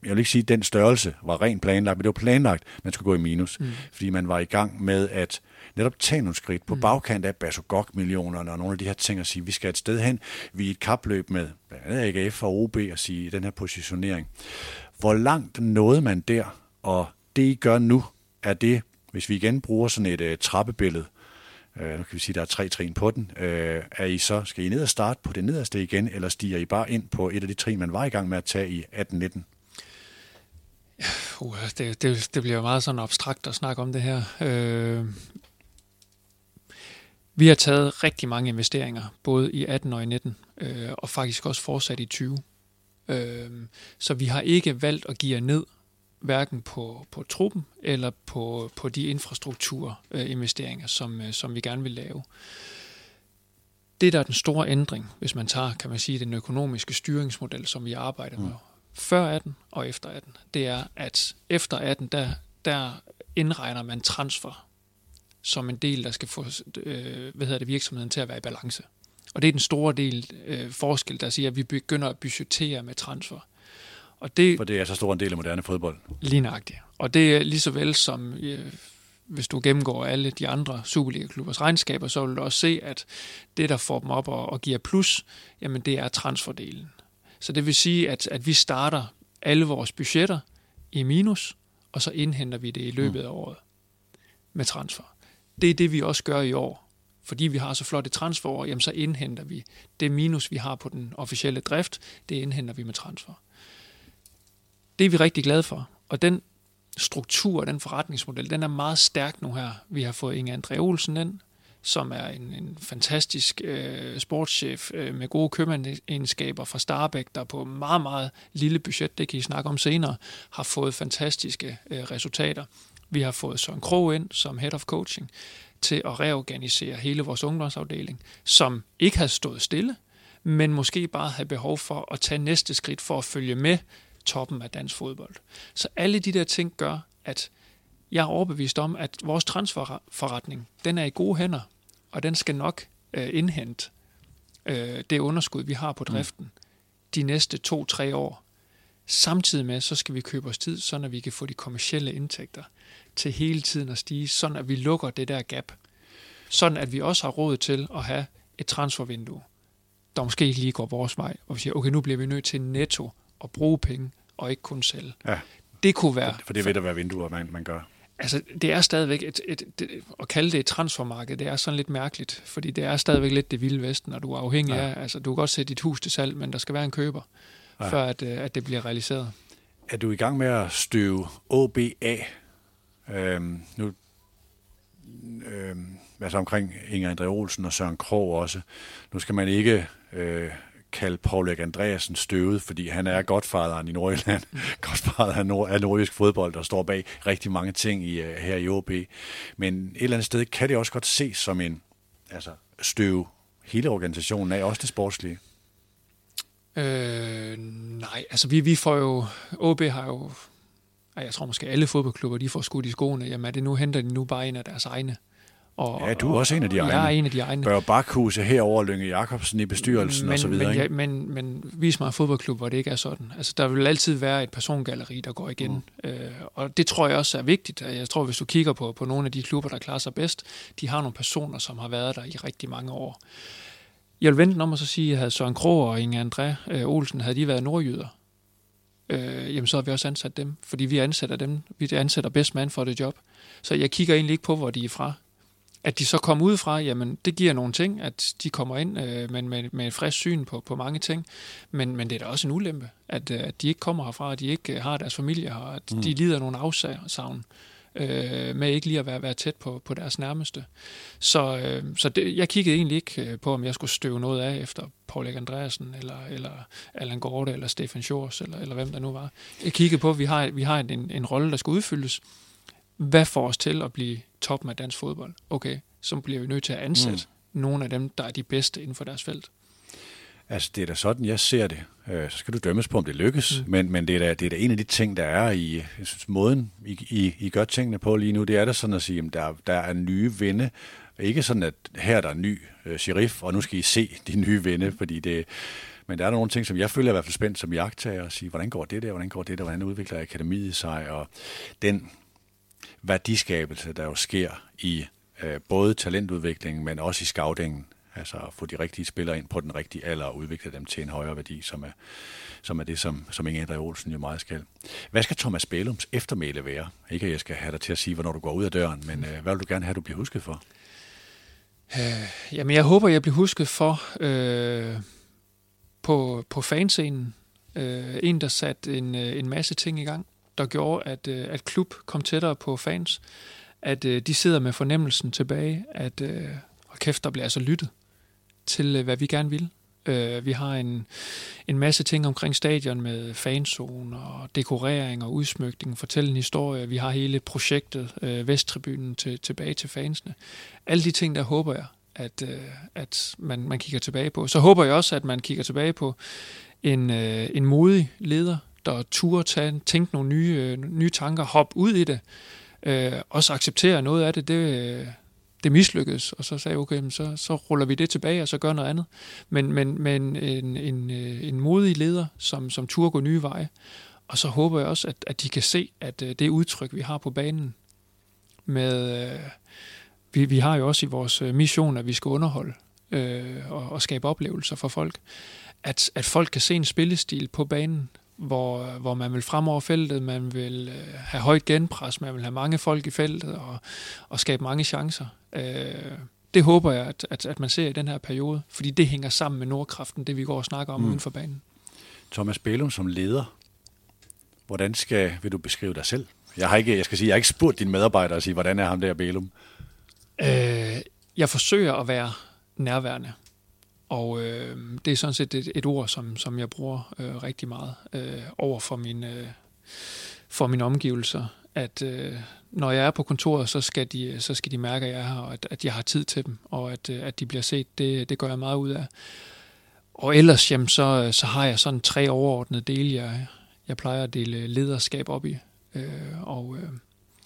jeg vil ikke sige, at den størrelse var rent planlagt, men det var planlagt, at man skulle gå i minus, mm. fordi man var i gang med at netop tage nogle skridt på mm. bagkant af Basogok-millionerne og nogle af de her ting og sige, vi skal et sted hen, vi er et kapløb med blandt andet AGF og OB og sige den her positionering. Hvor langt nåede man der, og det I gør nu, er det, hvis vi igen bruger sådan et uh, trappebillede, øh, nu kan vi sige, at der er tre trin på den, øh, er I så, skal I ned og starte på det nederste igen, eller stiger I bare ind på et af de trin, man var i gang med at tage i 18-19? Uh, det, det, det bliver meget sådan abstrakt at snakke om det her. Øh, vi har taget rigtig mange investeringer, både i 18 og i 19, øh, og faktisk også fortsat i 20. Øh, så vi har ikke valgt at give ned, hverken på, på truppen eller på, på de infrastrukturinvesteringer, som, øh, som vi gerne vil lave. Det, der er den store ændring, hvis man tager, kan man sige, den økonomiske styringsmodel, som vi arbejder med, mm. før 18 og efter 18, det er, at efter 18, der, der indregner man transfer som en del, der skal få øh, hvad hedder det, virksomheden til at være i balance. Og det er den store del øh, forskel, der siger, at vi begynder at budgettere med transfer. Og det, For det er så stor en del af moderne fodbold. Lige nøjagtigt. Og det er lige så vel som, øh, hvis du gennemgår alle de andre Superliga-klubbers regnskaber, så vil du også se, at det, der får dem op og, og giver plus, jamen det er transferdelen. Så det vil sige, at, at vi starter alle vores budgetter i minus, og så indhenter vi det i løbet af året med transfer. Det er det, vi også gør i år. Fordi vi har så flotte transferår, jamen så indhenter vi det minus, vi har på den officielle drift, det indhenter vi med transfer. Det er vi rigtig glade for. Og den struktur, den forretningsmodel, den er meget stærk nu her. Vi har fået Inge André Olsen ind, som er en, en fantastisk øh, sportschef øh, med gode købmandsegenskaber fra Starbæk, der på meget, meget lille budget, det kan I snakke om senere, har fået fantastiske øh, resultater. Vi har fået Søren Krog ind som head of coaching til at reorganisere hele vores ungdomsafdeling, som ikke har stået stille, men måske bare har behov for at tage næste skridt for at følge med toppen af dansk fodbold. Så alle de der ting gør, at jeg er overbevist om, at vores transferforretning, den er i gode hænder, og den skal nok øh, indhente øh, det underskud, vi har på mm. driften, mm. de næste to-tre år. Samtidig med, så skal vi købe os tid, så vi kan få de kommercielle indtægter til hele tiden at stige, sådan at vi lukker det der gap. Sådan at vi også har råd til at have et transfervindue, der måske ikke lige går vores vej, og vi siger, okay, nu bliver vi nødt til netto at bruge penge, og ikke kun sælge. Ja. Det kunne være... For det vil der være vinduer, man, man gør. Altså, det er stadigvæk, et, et, et, at kalde det et transfermarked, det er sådan lidt mærkeligt, fordi det er stadigvæk lidt det vilde vesten, og du er afhængig ja. af, altså du kan godt sætte dit hus til salg, men der skal være en køber, ja. før at, øh, at det bliver realiseret. Er du i gang med at støve OBA Øhm, nu, øhm, altså omkring Inger André Olsen og Søren Krog også. Nu skal man ikke øh, kalde Paul Erik Andreasen støvet, fordi han er godfaderen i Nordjylland, mm. [laughs] godfaderen af, nord, af nordjysk fodbold, der står bag rigtig mange ting i, uh, her i OB. Men et eller andet sted kan det også godt ses som en altså, støv hele organisationen af, også det sportslige. Øh, nej, altså vi, vi får jo, OB har jo jeg tror måske alle fodboldklubber, de får skudt i skoene, jamen er det nu, henter de nu bare en af deres egne. Og, ja, du er også en af de egne. Jeg er en af de egne. Bør Bakhuse herover Lønge Jacobsen i bestyrelsen men, og så videre. Men, ja, men, men vis mig en fodboldklub, hvor det ikke er sådan. Altså, der vil altid være et persongalleri, der går igen. Mm. Øh, og det tror jeg også er vigtigt. Jeg tror, hvis du kigger på, på nogle af de klubber, der klarer sig bedst, de har nogle personer, som har været der i rigtig mange år. Jeg vil vente om at så sige, at Søren Krog og Inge André øh, Olsen, havde de været nordjyder, øh, jamen så har vi også ansat dem, fordi vi ansætter dem, vi ansætter bedst mand for det job. Så jeg kigger egentlig ikke på, hvor de er fra. At de så kommer ud fra, jamen det giver nogle ting, at de kommer ind øh, med, med, med et frisk syn på, på mange ting, men, men det er da også en ulempe, at, øh, at de ikke kommer herfra, at de ikke øh, har deres familie her, at mm. de lider nogle afsavn øh, med ikke lige at være, være tæt på, på deres nærmeste. Så, øh, så det, jeg kiggede egentlig ikke øh, på, om jeg skulle støve noget af efter Paul Erik Andreasen, eller, eller Allan Gorte, eller Stefan Schors, eller, eller hvem der nu var. Jeg kiggede på, at vi har, vi har en, en rolle, der skal udfyldes. Hvad får os til at blive toppen af dansk fodbold? Okay, så bliver vi nødt til at ansætte mm. nogle af dem, der er de bedste inden for deres felt. Altså, det er da sådan, jeg ser det. Øh, så skal du dømmes på, om det lykkes. Mm. Men, men det, er da, det er da en af de ting, der er i jeg synes, måden, I, I, I gør tingene på lige nu. Det er da sådan at sige, at der, der er nye vinde. Ikke sådan, at her er der en ny uh, sheriff, og nu skal I se de nye vinde, fordi det... Men der er nogle ting, som jeg føler i hvert fald spændt som jagttager, og sige, hvordan går det der, hvordan går det der, hvordan udvikler akademiet sig, og den værdiskabelse, der jo sker i uh, både talentudviklingen, men også i scoutingen, Altså at få de rigtige spillere ind på den rigtige alder og udvikle dem til en højere værdi, som er, som er det, som, som Inge André Olsen jo meget skal. Hvad skal Thomas Bælums eftermæle være? Ikke at jeg skal have dig til at sige, hvornår du går ud af døren, men øh, hvad vil du gerne have, du bliver husket for? Øh, jamen, jeg håber, jeg bliver husket for øh, på, på fanscenen. Øh, en, der satte en, øh, en masse ting i gang, der gjorde, at, øh, at klub kom tættere på fans. At øh, de sidder med fornemmelsen tilbage, at øh, og kæft, der bliver altså lyttet til, øh, hvad vi gerne vil. Øh, vi har en, en masse ting omkring stadion med fanzone og dekorering og udsmykning, fortælle en historie. Vi har hele projektet øh, Vesttribunen til, tilbage til fansene. Alle de ting, der håber jeg, at, øh, at man, man kigger tilbage på. Så håber jeg også, at man kigger tilbage på en, øh, en modig leder, der turde tage, tænke nogle nye, øh, nye tanker, hoppe ud i det, øh, også acceptere noget af det, det, øh, det mislykkedes, og så sagde jeg, okay, så, så ruller vi det tilbage, og så gør noget andet. Men, men, men en, en, øh, en modig leder, som, som turde gå nye veje. Og så håber jeg også, at, at de kan se, at øh, det udtryk, vi har på banen, med, øh, vi, vi har jo også i vores øh, mission, at vi skal underholde øh, og, og skabe oplevelser for folk, at, at folk kan se en spillestil på banen, hvor, hvor man vil frem over feltet, man vil øh, have højt genpres, man vil have mange folk i feltet og, og skabe mange chancer. Øh, det håber jeg, at, at, at man ser i den her periode, fordi det hænger sammen med Nordkraften, det vi går og snakker om mm. uden for banen. Thomas Bælum som leder, hvordan skal, vil du beskrive dig selv? Jeg har ikke, jeg skal sige, jeg har ikke spurgt dine medarbejdere at sige, hvordan er ham der Bælum? Øh, jeg forsøger at være nærværende. Og øh, det er sådan set et, et ord, som, som jeg bruger øh, rigtig meget øh, over for min, øh, for mine omgivelser. At øh, når jeg er på kontoret, så skal de, så skal de mærke, at jeg er her, og at, at jeg har tid til dem, og at, øh, at de bliver set. Det, det gør jeg meget ud af. Og ellers, jamen, så, så har jeg sådan tre overordnede dele, jeg, jeg plejer at dele lederskab op i. Øh, og, øh,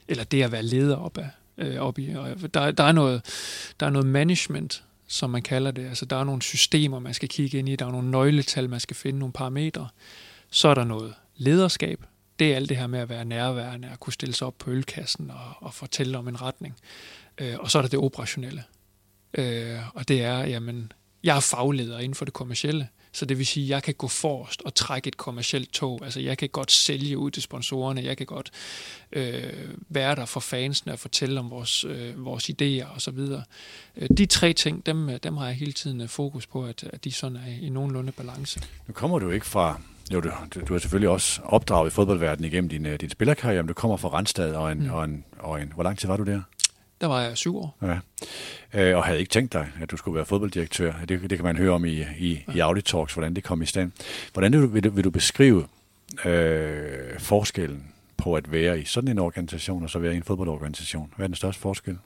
eller det at være leder op, af, øh, op i. Og der, der, er noget, der er noget management, som man kalder det. Altså, der er nogle systemer, man skal kigge ind i, der er nogle nøgletal, man skal finde, nogle parametre. Så er der noget lederskab. Det er alt det her med at være nærværende, at kunne stille sig op på ølkassen og, og fortælle om en retning. Øh, og så er der det operationelle. Øh, og det er, jamen, jeg er fagleder inden for det kommercielle. Så det vil sige, at jeg kan gå forrest og trække et kommercielt tog. Altså jeg kan godt sælge ud til sponsorerne, jeg kan godt øh, være der for fansene og fortælle om vores, øh, vores idéer osv. Øh, de tre ting, dem, dem har jeg hele tiden øh, fokus på, at, at de sådan er i nogenlunde balance. Nu kommer du ikke fra jo, du, du har selvfølgelig også opdraget i fodboldverdenen igennem din, øh, din spillerkarriere, men du kommer fra Randstad, og en, mm. og, en, og en... Hvor lang tid var du der? Der var jeg syv år. Ja. Øh, og havde ikke tænkt dig, at du skulle være fodbolddirektør. Det, det kan man høre om i, i, ja. i Audi Talks, hvordan det kom i stand. Hvordan vil du, vil du, vil du beskrive øh, forskellen på at være i sådan en organisation, og så være i en fodboldorganisation? Hvad er den største forskel?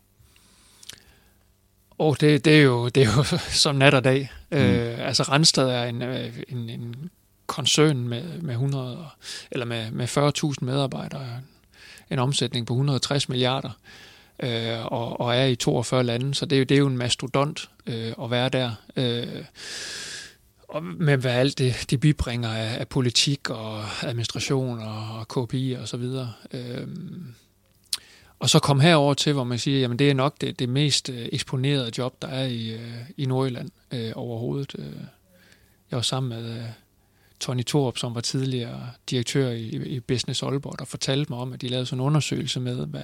Oh, det, det, er jo, det er jo [laughs] som nat og dag. Mm. Øh, altså Randstad er en, øh, en, en koncern med, med 100, eller med, med 40.000 medarbejdere, en omsætning på 160 milliarder øh, og, og er i 42 lande, så det er det er jo en mastodont øh, at være der. Øh, og med hvad alt det, de bibringer af, af politik og administration og, og KPI og så videre. Øh, og så kom herover til, hvor man siger, jamen det er nok det, det mest øh, eksponerede job, der er i, øh, i Nordjylland øh, overhovedet. Øh, jeg var sammen med øh, Tony Torup, som var tidligere direktør i, i Business Aalborg, der fortalte mig om, at de lavede sådan en undersøgelse med, hvad,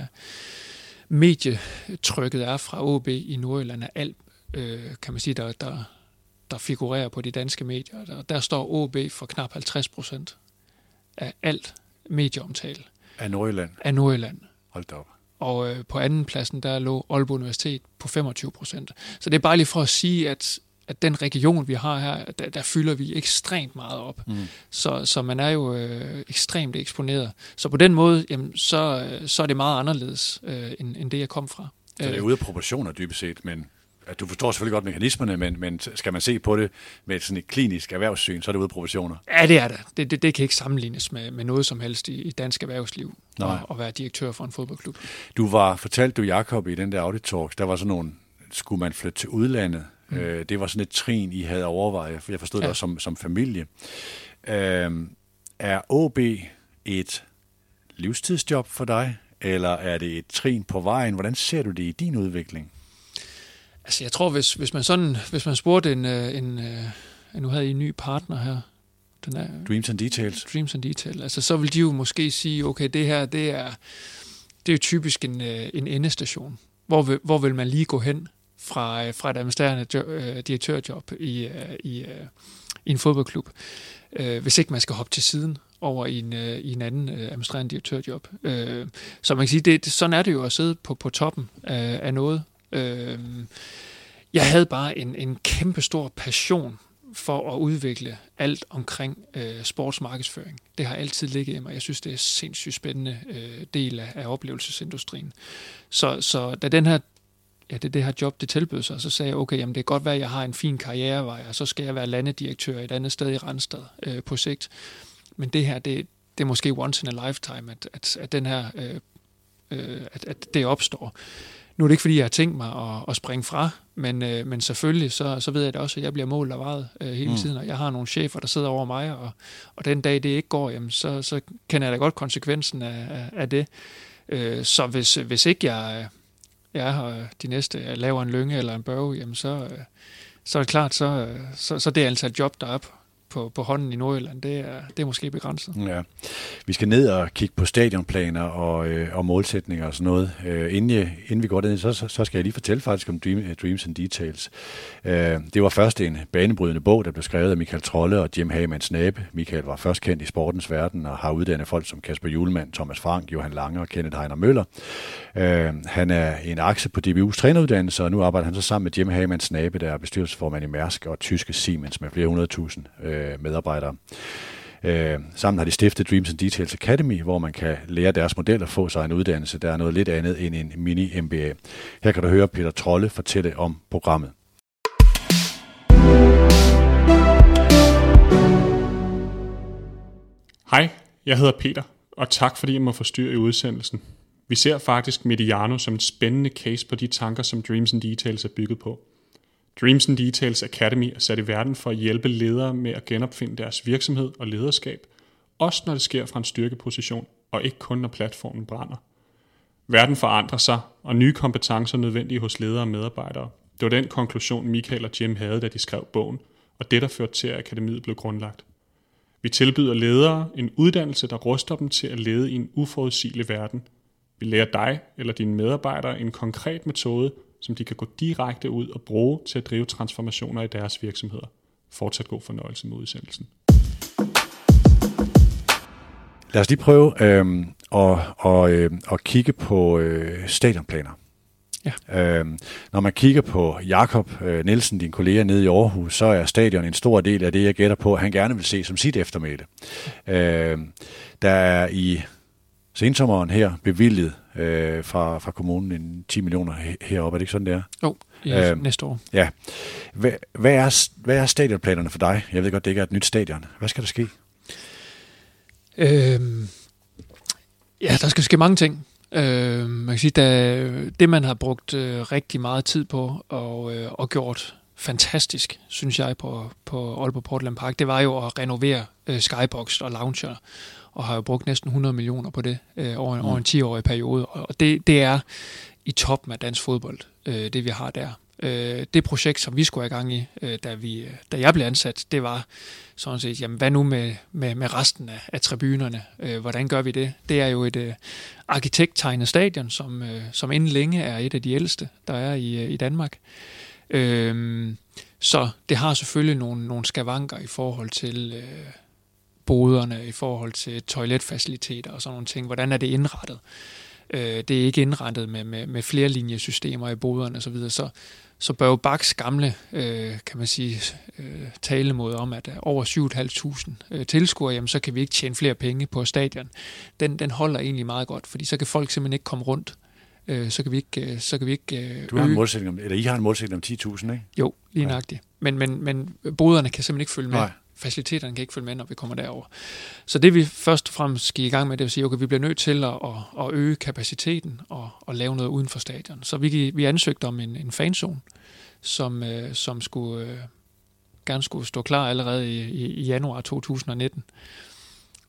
medietrykket er fra OB i Nordjylland er alt, øh, kan man sige, der, der, der figurerer på de danske medier. Der, der står OB for knap 50 procent af alt medieomtale. Af Nordjylland? Af Nordjylland. Hold da op. Og øh, på anden pladsen, der lå Aalborg Universitet på 25 procent. Så det er bare lige for at sige, at at den region, vi har her, der, der fylder vi ekstremt meget op. Mm. Så, så man er jo øh, ekstremt eksponeret. Så på den måde, jamen, så, så er det meget anderledes, øh, end, end det, jeg kom fra. Så det er ude af proportioner dybest set, men at du forstår selvfølgelig godt mekanismerne, men, men skal man se på det med sådan et klinisk erhvervssyn, så er det ude af proportioner. Ja, det er det. Det, det, det kan ikke sammenlignes med, med noget som helst i, i dansk erhvervsliv Nej. At, at være direktør for en fodboldklub. Du var, fortalt du Jakob i den der Audit Talks, der var sådan nogle, skulle man flytte til udlandet? Mm. Øh, det var sådan et trin, I havde overvejet. Jeg forstod ja. det som, som familie. Øh, er OB et livstidsjob for dig, eller er det et trin på vejen? Hvordan ser du det i din udvikling? Altså, jeg tror, hvis, hvis man sådan, hvis man spurgte en, øh, en, en øh, nu havde I en ny partner her, den er, Dreams and Details. Dreams and Details. Altså, så vil de jo måske sige, okay, det her, det er, det er jo typisk en, øh, en endestation. Hvor vil, hvor vil man lige gå hen fra, øh, fra et administrerende jo, øh, direktørjob i, øh, i, i en fodboldklub, hvis ikke man skal hoppe til siden over i en, i en anden administrerende direktørjob. Så man kan sige, det, sådan er det jo at sidde på, på toppen af, af noget. Jeg havde bare en, en kæmpe stor passion for at udvikle alt omkring øh, sportsmarkedsføring. Det har altid ligget i mig. Jeg synes, det er en sindssygt spændende øh, del af, af oplevelsesindustrien. Så, så da den her ja, det, det her job, det tilbød sig, så sagde jeg, okay, jamen det er godt være, at jeg har en fin karrierevej, og så skal jeg være landedirektør et andet sted i Randstad øh, på sigt. Men det her, det, det er måske once in a lifetime, at, at, at den her, øh, øh, at, at det opstår. Nu er det ikke, fordi jeg har tænkt mig at, at springe fra, men, øh, men selvfølgelig, så, så ved jeg da også, at jeg bliver målt og vejet øh, hele mm. tiden, og jeg har nogle chefer, der sidder over mig, og, og den dag, det ikke går, jamen, så, så kender jeg da godt konsekvensen af, af, af det. Øh, så hvis, hvis ikke jeg, jeg er her de næste, øh, laver en lynge eller en børge, jamen så, øh, så er det klart, så, øh, så, så det er altså et job, der er på, på, på hånden i Nordjylland, det er, det er måske begrænset. Ja. Vi skal ned og kigge på stadionplaner og, øh, og målsætninger og sådan noget. Øh, inden, jeg, inden vi går derned, så, så, skal jeg lige fortælle faktisk om Dream, øh, Dreams and Details. Øh, det var først en banebrydende bog, der blev skrevet af Michael Trolle og Jim Hagemann Snabe. Michael var først kendt i sportens verden og har uddannet folk som Kasper Julemand, Thomas Frank, Johan Lange og Kenneth Heiner Møller. Øh, han er en akse på DBU's træneruddannelse, og nu arbejder han så sammen med Jim Hagemann Snabe, der er bestyrelsesformand i Mærsk og tyske Siemens med flere hundrede tusind øh, øh, medarbejdere. Øh, sammen har de stiftet Dreams and Details Academy, hvor man kan lære deres model og få sig en uddannelse, der er noget lidt andet end en mini-MBA. Her kan du høre Peter Trolle fortælle om programmet. Hej, jeg hedder Peter, og tak fordi jeg må forstyrre i udsendelsen. Vi ser faktisk Mediano som en spændende case på de tanker, som Dreams and Details er bygget på. Dreams and Details Academy er sat i verden for at hjælpe ledere med at genopfinde deres virksomhed og lederskab, også når det sker fra en styrkeposition, og ikke kun når platformen brænder. Verden forandrer sig, og nye kompetencer er nødvendige hos ledere og medarbejdere. Det var den konklusion, Michael og Jim havde, da de skrev bogen, og det, der førte til, at akademiet blev grundlagt. Vi tilbyder ledere en uddannelse, der ruster dem til at lede i en uforudsigelig verden. Vi lærer dig eller dine medarbejdere en konkret metode, som de kan gå direkte ud og bruge til at drive transformationer i deres virksomheder. Fortsat god fornøjelse med udsendelsen. Lad os lige prøve øh, at, og, øh, at kigge på øh, stadionplaner. Ja. Øhm, når man kigger på Jakob øh, Nielsen, din kollega nede i Aarhus, så er stadion en stor del af det, jeg gætter på, at han gerne vil se som sit eftermæle. Øhm, der er i sensommeren her bevilget øh, fra, fra kommunen en 10 millioner heroppe. Er det ikke sådan, det er? Jo, ja, øh, næste år. Ja. Hvad, hvad, er, hvad er stadionplanerne for dig? Jeg ved godt, det ikke er et nyt stadion. Hvad skal der ske? Øhm, ja, der skal ske mange ting. Øh, man kan sige, da, det man har brugt øh, rigtig meget tid på og, øh, og gjort fantastisk, synes jeg, på, på Aalborg Portland Park, det var jo at renovere øh, Skybox og Launcher og har jo brugt næsten 100 millioner på det øh, over, en, mm. over en 10-årig periode. Og det, det er i toppen af dansk fodbold, øh, det vi har der. Øh, det projekt, som vi skulle have gang i, øh, da, vi, da jeg blev ansat, det var sådan set, jamen hvad nu med, med, med resten af, af tribunerne? Øh, hvordan gør vi det? Det er jo et øh, arkitekttegnet stadion, som, øh, som inden længe er et af de ældste, der er i, øh, i Danmark. Øh, så det har selvfølgelig nogle, nogle skavanker i forhold til... Øh, boderne, i forhold til toiletfaciliteter og sådan nogle ting. Hvordan er det indrettet? Øh, det er ikke indrettet med, med, med flere linjesystemer i boderne osv., så, så, så bør jo Baks gamle, øh, kan man sige, øh, talemåde om, at over 7.500 øh, tilskuere, jamen så kan vi ikke tjene flere penge på stadion. Den, den holder egentlig meget godt, fordi så kan folk simpelthen ikke komme rundt. Øh, så kan vi ikke, øh, så kan vi ikke øh, du har en målsætning om, eller I har en målsætning om 10.000, ikke? Jo, lige nøjagtigt. Men, men, men boderne kan simpelthen ikke følge med. Nej faciliteterne kan ikke følge med, når vi kommer derover. Så det vi først og fremmest skal i gang med, det er at sige, okay, vi bliver nødt til at, at, at øge kapaciteten og, og lave noget uden for stadion. Så vi, vi ansøgte om en, en fanzone, som, øh, som skulle, øh, gerne skulle stå klar allerede i, i, i januar 2019.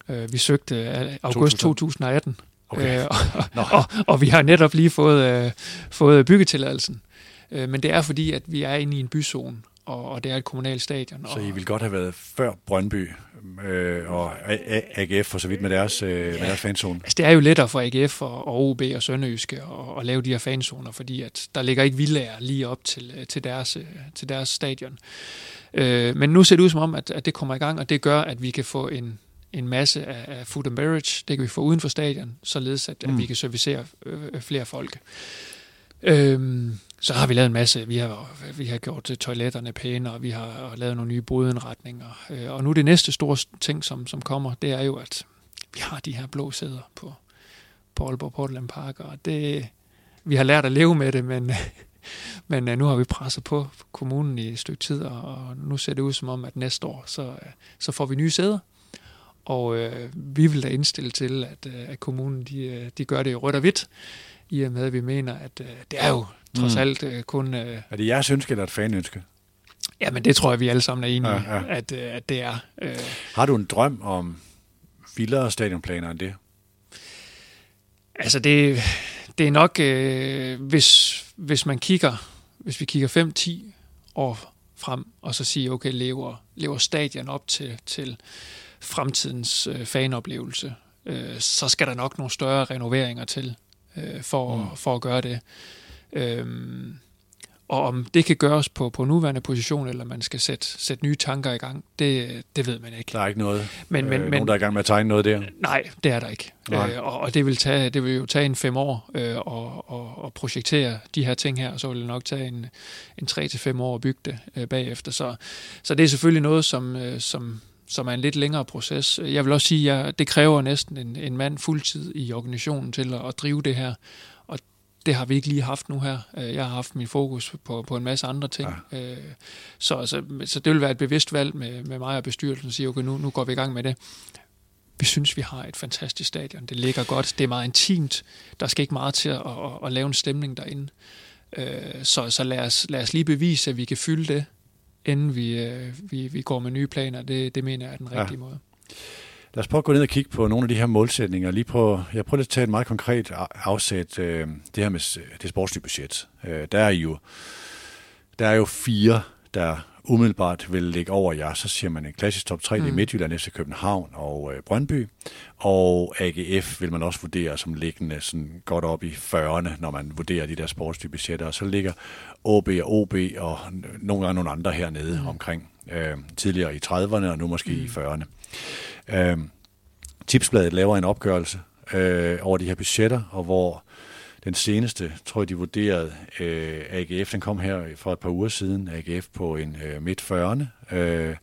Øh, vi søgte øh, august 2018, okay. øh, og, og, og, og vi har netop lige fået, øh, fået byggetilladelsen. Øh, men det er fordi, at vi er inde i en byzone, og, og det er et kommunalt stadion. Så I vil godt have været før Brøndby, øh, og AGF for så vidt med deres, øh, med deres fanzone? Altså, det er jo lettere for AGF og, og OB og Sønderjyske at, at lave de her fanzoner, fordi at der ligger ikke villager lige op til, øh, til, deres, øh, til deres stadion. Øh, men nu ser det ud som om, at, at det kommer i gang, og det gør, at vi kan få en, en masse af, af food and beverage, det kan vi få uden for stadion, således at, mm. at vi kan servicere øh, flere folk. Øh, så har vi lavet en masse. Vi har, vi har gjort øh, toiletterne pæne, og vi har øh, lavet nogle nye bodenretninger. Øh, og nu det næste store ting, som, som kommer, det er jo, at vi har de her blå sæder på, på Aalborg Portland Park, og det, vi har lært at leve med det, men, [laughs] men nu har vi presset på kommunen i et stykke tid, og nu ser det ud som om, at næste år, så, så får vi nye sæder. Og øh, vi vil da indstille til, at, at kommunen de, de gør det i rødt og hvidt, i og med, at vi mener, at øh, det er jo trods mm. alt øh, kun... Øh, er det jeres ønske eller et fanønske? Ja, men det tror jeg, vi alle sammen er enige ja, ja. At, øh, at det er. Øh. Har du en drøm om vildere stadionplaner end det? Altså, det, det er nok, øh, hvis, hvis man kigger, hvis vi kigger 5-10 år frem, og så siger, okay, lever, lever stadion op til, til fremtidens øh, fanoplevelse, øh, så skal der nok nogle større renoveringer til øh, for, mm. for at gøre det. Øhm, og om det kan gøres på, på nuværende position, eller man skal sætte, sætte nye tanker i gang, det, det ved man ikke. Der er ikke noget, men, men, øh, nogen, der er i gang med at tegne noget der? Nej, det er der ikke. Øh, og, og det vil, tage, det vil jo tage en fem år øh, og, og, og projektere de her ting her, og så vil det nok tage en, en tre til fem år at bygge det øh, bagefter. Så, så det er selvfølgelig noget, som, øh, som, som er en lidt længere proces. Jeg vil også sige, at det kræver næsten en, en mand fuldtid i organisationen til at, at drive det her, det har vi ikke lige haft nu her. Øh, jeg har haft min fokus på, på en masse andre ting. Ja. Øh, så, så, så det vil være et bevidst valg med, med mig og bestyrelsen at sige, okay, nu, nu går vi i gang med det. Vi synes, vi har et fantastisk stadion. Det ligger godt. Det er meget intimt. Der skal ikke meget til at, at, at lave en stemning derinde. Øh, så, så lad, os, lad os lige bevise, at vi kan fylde det, inden vi, vi, vi går med nye planer. Det, det mener jeg er den rigtige ja. måde. Lad os prøve at gå ned og kigge på nogle af de her målsætninger. Lige på, jeg prøver at tage et meget konkret afsæt, øh, det her med det sportslige budget. Øh, der er jo der er jo fire, der umiddelbart vil ligge over jer. Så siger man en klassisk top 3, mm. det er mm. Midtjylland, FC København og øh, Brøndby. Og AGF vil man også vurdere som liggende sådan godt op i 40'erne, når man vurderer de der sportslige budgetter. Og så ligger OB og OB og nogle gange nogle andre hernede mm. omkring. Øh, tidligere i 30'erne og nu måske mm. i 40'erne. Øh, Tipsbladet laver en opgørelse øh, over de her budgetter, og hvor den seneste, tror jeg, de vurderede øh, AGF, den kom her for et par uger siden, AGF på en øh, midt 40'erne. Øh,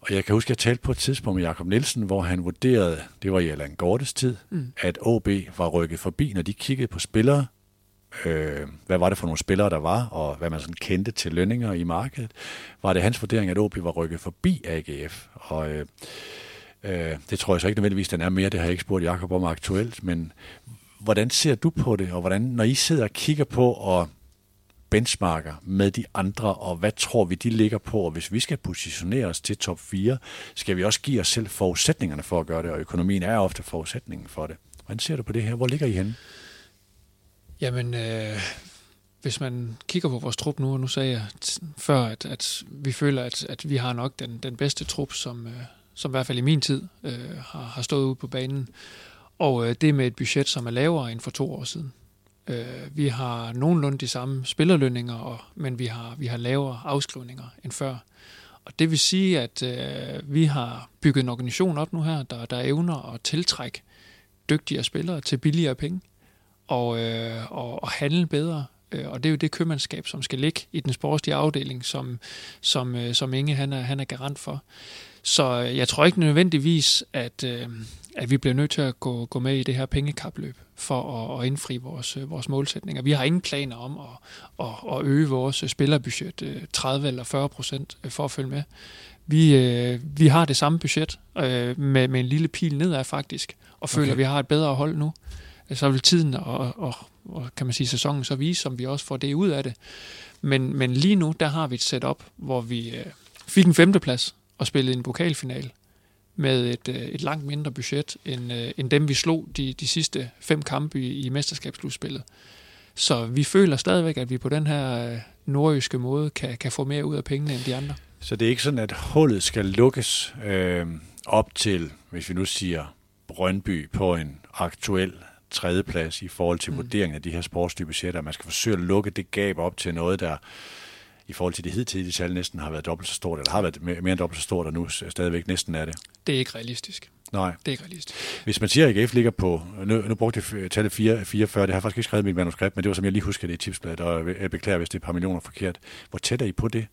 og jeg kan huske, at jeg talte på et tidspunkt med Jakob Nielsen, hvor han vurderede, det var i Allan Gortes tid, mm. at OB var rykket forbi, når de kiggede på spillere, øh, hvad var det for nogle spillere, der var, og hvad man sådan kendte til lønninger i markedet, var det hans vurdering, at OB var rykket forbi AGF. Og øh, Øh, det tror jeg så ikke nødvendigvis, den er mere. Det har jeg ikke spurgt Jacob om aktuelt. Men hvordan ser du på det? Og hvordan, når I sidder og kigger på og benchmarker med de andre, og hvad tror vi, de ligger på? Og hvis vi skal positionere os til top 4, skal vi også give os selv forudsætningerne for at gøre det, og økonomien er ofte forudsætningen for det. Hvordan ser du på det her? Hvor ligger I henne? Jamen, øh, hvis man kigger på vores trup nu, og nu sagde jeg før, at, at vi føler, at, at vi har nok den, den bedste trup, som, øh, som i hvert fald i min tid øh, har, har stået ude på banen. Og øh, det med et budget, som er lavere end for to år siden. Øh, vi har nogenlunde de samme spillerlønninger, og, men vi har, vi har lavere afskrivninger end før. Og det vil sige, at øh, vi har bygget en organisation op nu her, der, der evner at tiltrække dygtigere spillere til billigere penge og, øh, og, og handle bedre. Øh, og det er jo det købmandskab, som skal ligge i den sportslige afdeling, som, som, øh, som Inge han er, han er garant for. Så øh, jeg tror ikke nødvendigvis, at, øh, at vi bliver nødt til at gå, gå med i det her pengekapløb for at, at indfri vores, øh, vores målsætninger. Vi har ingen planer om at, at, at øge vores spillerbudget 30 øh, eller 40 procent for at følge med. Vi, øh, vi har det samme budget øh, med, med en lille pil nedad faktisk, og føler, okay. at vi har et bedre hold nu. Så vil tiden og, og, og kan man sige sæsonen så vise, om vi også får det ud af det. Men, men lige nu, der har vi et setup, hvor vi øh, fik en femteplads og spillede en pokalfinal med et, øh, et langt mindre budget, end, øh, end dem vi slog de, de sidste fem kampe i, i mesterskabsslutspillet. Så vi føler stadigvæk, at vi på den her øh, nordjyske måde kan, kan få mere ud af pengene end de andre. Så det er ikke sådan, at hullet skal lukkes, øh, op til, hvis vi nu siger Brøndby på en aktuel tredjeplads i forhold til mm. vurderingen af de her sportsbudgetter. Man skal forsøge at lukke det gab op til noget, der i forhold til de hidtidige tal næsten har været dobbelt så stort, eller har været mere end dobbelt så stort, og nu stadigvæk næsten er det. Det er ikke realistisk. Nej. Det er ikke realistisk. Hvis man siger, at AGF ligger på, nu, nu brugte jeg tallet 4, 44, det har jeg faktisk ikke skrevet i mit manuskript, men det var som jeg lige husker det i tipsbladet, og jeg beklager, hvis det er et par millioner forkert. Hvor tæt er I på det?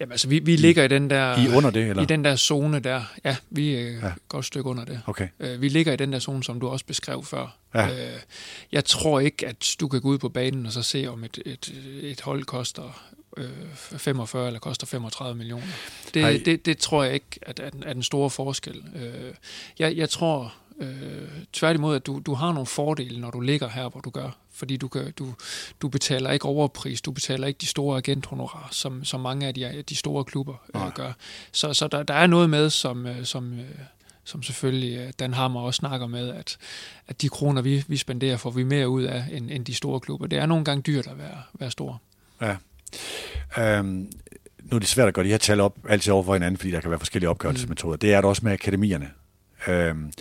Jamen altså, vi, vi ligger i den der... I under det, eller? I den der zone der. Ja, vi er ja. et godt stykke under det. Okay. Uh, vi ligger i den der zone, som du også beskrev før. Ja. Uh, jeg tror ikke, at du kan gå ud på banen og så se, om et, et, et hold koster øh, 45 eller koster 35 millioner. Det, det, det tror jeg ikke at, at, er den store forskel. Øh, jeg, jeg tror øh, tværtimod, at du, du har nogle fordele, når du ligger her, hvor du gør. Fordi du, kan, du, du betaler ikke overpris, du betaler ikke de store agenthonorar, som, som mange af de, de store klubber øh, gør. Så, så der, der er noget med, som, øh, som, øh, som selvfølgelig øh, Dan Hammer også snakker med, at, at de kroner, vi, vi spenderer, får vi mere ud af end, end de store klubber. Det er nogle gange dyrt at være, være stor. Ja. Øhm, nu er det svært at gøre de her tal op altid over for hinanden, fordi der kan være forskellige opgørelsesmetoder. Mm. Det er der også med akademierne. Øhm,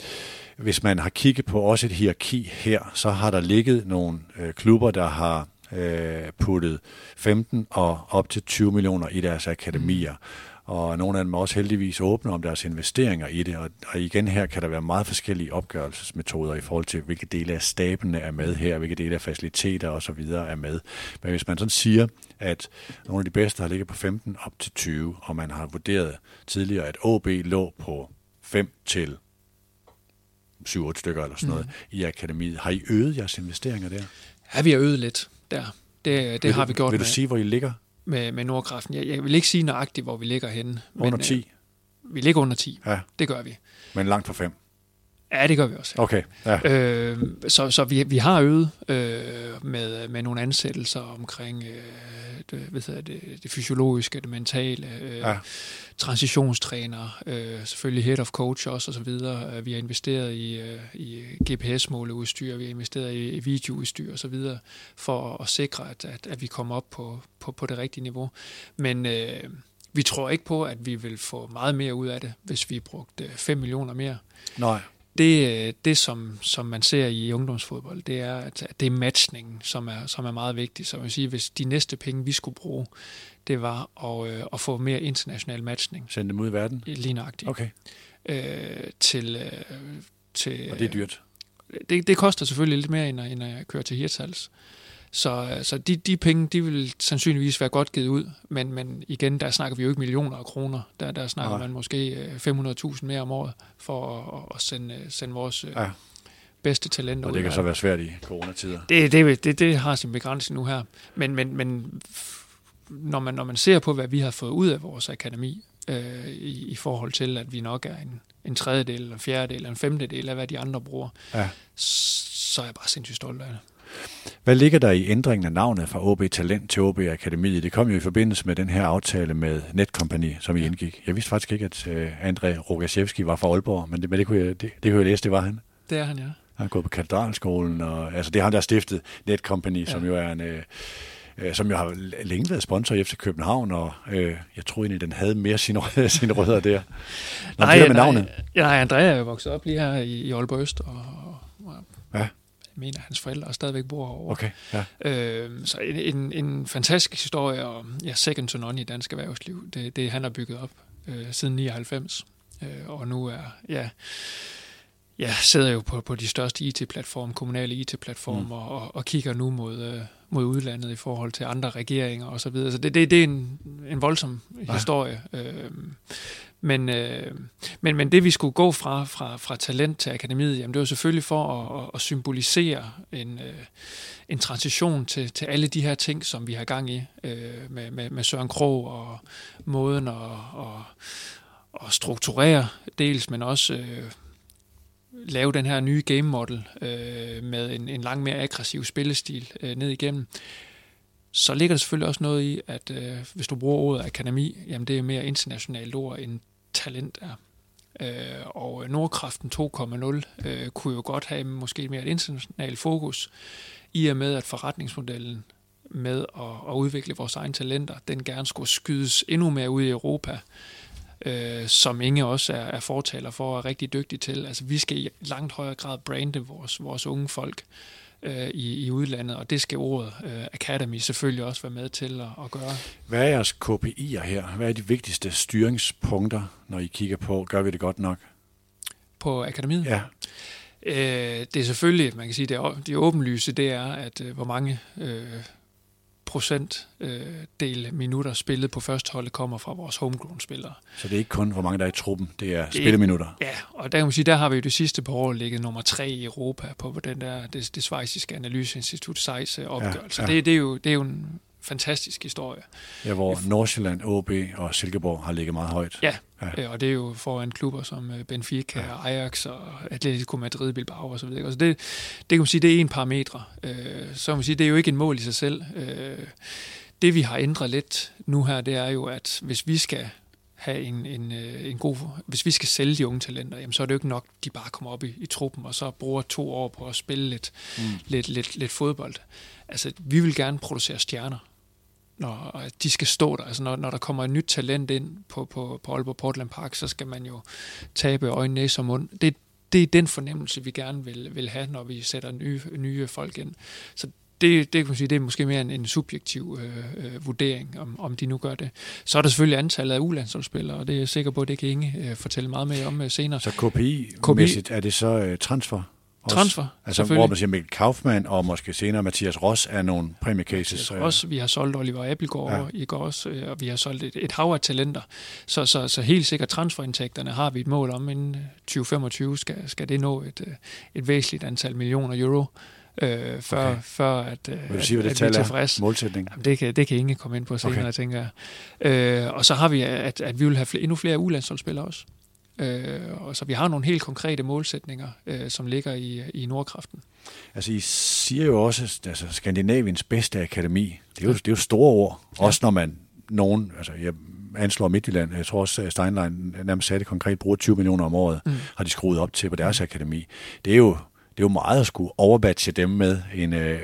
hvis man har kigget på også et hierarki her, så har der ligget nogle øh, klubber, der har øh, puttet 15 og op til 20 millioner i deres akademier. Mm og nogle af dem er også heldigvis åbne om deres investeringer i det, og, og igen her kan der være meget forskellige opgørelsesmetoder i forhold til, hvilke dele af stabene er med her, hvilke dele af faciliteter osv. er med. Men hvis man sådan siger, at nogle af de bedste har ligget på 15 op til 20, og man har vurderet tidligere, at OB lå på 5 til 7-8 stykker eller sådan noget mm. i akademiet. Har I øget jeres investeringer der? Ja, vi har øget lidt der. Det, det har du, vi gjort Vil du med. sige, hvor I ligger? Med, med Nordkraften. Jeg, jeg vil ikke sige nøjagtigt, hvor vi ligger henne. Under 10? Øh, vi ligger under 10. Ja. Det gør vi. Men langt fra 5? Ja, det gør vi også. Okay. Ja. Øh, så så vi, vi har øvet øh, med, med nogle ansættelser omkring øh, det, det, det fysiologiske, det mentale, øh, ja. transitionstræner, øh, selvfølgelig head of coach også og så videre. Øh, vi har investeret i, øh, i GPS-måleudstyr, vi har investeret i, i videoudstyr og så videre, for at sikre, at, at, at vi kommer op på, på, på det rigtige niveau. Men øh, vi tror ikke på, at vi vil få meget mere ud af det, hvis vi brugte 5 millioner mere. Nej det, det som, som man ser i ungdomsfodbold, det er, at det er matchningen, som er, som er meget vigtig. Så jeg vil sige, hvis de næste penge, vi skulle bruge, det var at, øh, at få mere international matchning. Sende dem ud i verden? Lige nøjagtigt. Okay. Øh, til, øh, til, Og det er dyrt? Det, det koster selvfølgelig lidt mere, end at, end at køre til Hirtshals. Så, så de, de penge, de vil sandsynligvis være godt givet ud, men, men igen, der snakker vi jo ikke millioner af kroner. Der, der snakker Nej. man måske 500.000 mere om året for at, at sende, sende vores øh, ja. bedste talenter ud. Og det kan ud. så være svært i coronatider. Det, det, det, det har sin begrænsning nu her. Men, men, men når, man, når man ser på, hvad vi har fået ud af vores akademi, øh, i, i forhold til, at vi nok er en, en tredjedel, eller en fjerdedel, eller en femtedel af, hvad de andre bruger, ja. så er jeg bare sindssygt stolt af det. Hvad ligger der i ændringen af navnet fra OB Talent til OB Akademiet? Det kom jo i forbindelse med den her aftale med Netcompany, som I indgik. Jeg vidste faktisk ikke, at uh, André Rogaszewski var fra Aalborg, men det, men det, kunne, jeg, det, det kunne jeg læse, det var han. Det er han, ja. Han har gået på katedralskolen, og altså, det er han, der har stiftet Netcompany, ja. som jo er en... Uh, som jo har længe været sponsor i FC København, og øh, jeg tror egentlig, den havde mere sine, [laughs] sine rødder der. Når nej, med navnet. nej, nej, Andrea er jo vokset op lige her i, i Aalborg Øst, og, og ja mener, hans forældre stadigvæk bor herovre. Okay, ja. øh, så en, en, en fantastisk historie om ja, second to none i dansk erhvervsliv. Det, det han har bygget op øh, siden 99, øh, og nu er, ja, ja, sidder jo på, på de største IT-platforme, kommunale IT-platforme, mm. og, og kigger nu mod, øh, mod udlandet i forhold til andre regeringer osv. Så, videre. så det, det, det er en, en voldsom ja. historie. Øh, men, øh, men, men det vi skulle gå fra, fra, fra talent til akademiet, jamen det var selvfølgelig for at, at symbolisere en, øh, en transition til, til alle de her ting, som vi har gang i øh, med, med, med Søren Krog og måden at, at, at strukturere dels, men også øh, lave den her nye game model øh, med en, en langt mere aggressiv spillestil øh, ned igennem. Så ligger der selvfølgelig også noget i, at øh, hvis du bruger ordet akademi, jamen det er mere internationalt ord end talent er. Øh, og Nordkraften 2.0 øh, kunne jo godt have måske mere et internationalt fokus, i og med at forretningsmodellen med at, at udvikle vores egne talenter, den gerne skulle skydes endnu mere ud i Europa, øh, som Inge også er, er fortaler for og er rigtig dygtig til. Altså, vi skal i langt højere grad brande vores, vores unge folk øh, i, i udlandet, og det skal ordet øh, Academy selvfølgelig også være med til at, at gøre. Hvad er jeres KPI'er her? Hvad er de vigtigste styringspunkter, når I kigger på, gør vi det godt nok? På akademiet? Ja. Øh, det er selvfølgelig, man kan sige, det, er, det åbenlyse, det er, at øh, hvor mange øh, procent øh, del minutter spillet på førsteholdet kommer fra vores homegrown-spillere. Så det er ikke kun, hvor mange der er i truppen, det er spilleminutter? Ja, og der kan man sige, der har vi jo det sidste par år ligget nummer tre i Europa på den der, det, det svejsiske analyseinstitut SEIS opgørelse. Ja, ja. Det, det, er jo, det er jo en fantastisk historie. Ja, hvor Nordsjælland, OB og Silkeborg har ligget meget højt. Ja, ja. og det er jo foran klubber som øh, Benfica, ja. Ajax og Atletico Madrid, Bilbao og så videre. Så det, det kan man sige, det er en parametre. Øh, så kan man sige, det er jo ikke et mål i sig selv. Øh, det vi har ændret lidt nu her, det er jo, at hvis vi skal have en, en, en god... Hvis vi skal sælge de unge talenter, jamen, så er det jo ikke nok, de bare kommer op i, i truppen, og så bruger to år på at spille lidt, mm. lidt, lidt, lidt fodbold. Altså, vi vil gerne producere stjerner når de skal stå der. Altså når, når der kommer et nyt talent ind på, på, på Aalborg Portland Park, så skal man jo tabe øjne, næse og mund. Det, det er den fornemmelse, vi gerne vil, vil have, når vi sætter nye, nye folk ind. Så det, det, kan man sige, det er måske mere en, en subjektiv øh, øh, vurdering, om, om de nu gør det. Så er der selvfølgelig antallet af ulandsholdsspillere, og det er jeg sikker på, at det kan Inge øh, fortælle meget mere om øh, senere. Så KPI-mæssigt KPI, er det så øh, transfer? Også. Transfer, Altså hvor man siger Mikkel Kaufmann og måske senere Mathias Ross er nogle premium cases. Mathias Ross, vi har solgt Oliver Appelgaard ja. i går også, øh, og vi har solgt et, et hav af talenter. Så, så, så helt sikkert transferindtægterne har vi et mål om, inden 2025 skal, skal det nå et, øh, et væsentligt antal millioner euro. Øh, før, okay. før at, Vil du sige, hvad det tal er? Målsætning? Jamen, det, kan, det kan ingen komme ind på senere, okay. tænker jeg. Øh, og så har vi, at, at vi vil have flere, endnu flere ulandsholdsspillere også. Øh, og så vi har nogle helt konkrete målsætninger, øh, som ligger i, i Nordkraften. Altså, I siger jo også, altså Skandinaviens bedste akademi. Det er jo, det er jo store ord, ja. også når man nogen, altså jeg anslår Midtjylland, jeg tror også, at Steinlein nærmest sagde det konkret, bruger 20 millioner om året, mm. har de skruet op til på deres akademi. Det er jo, det er jo meget at skulle overbatche dem med en, øh,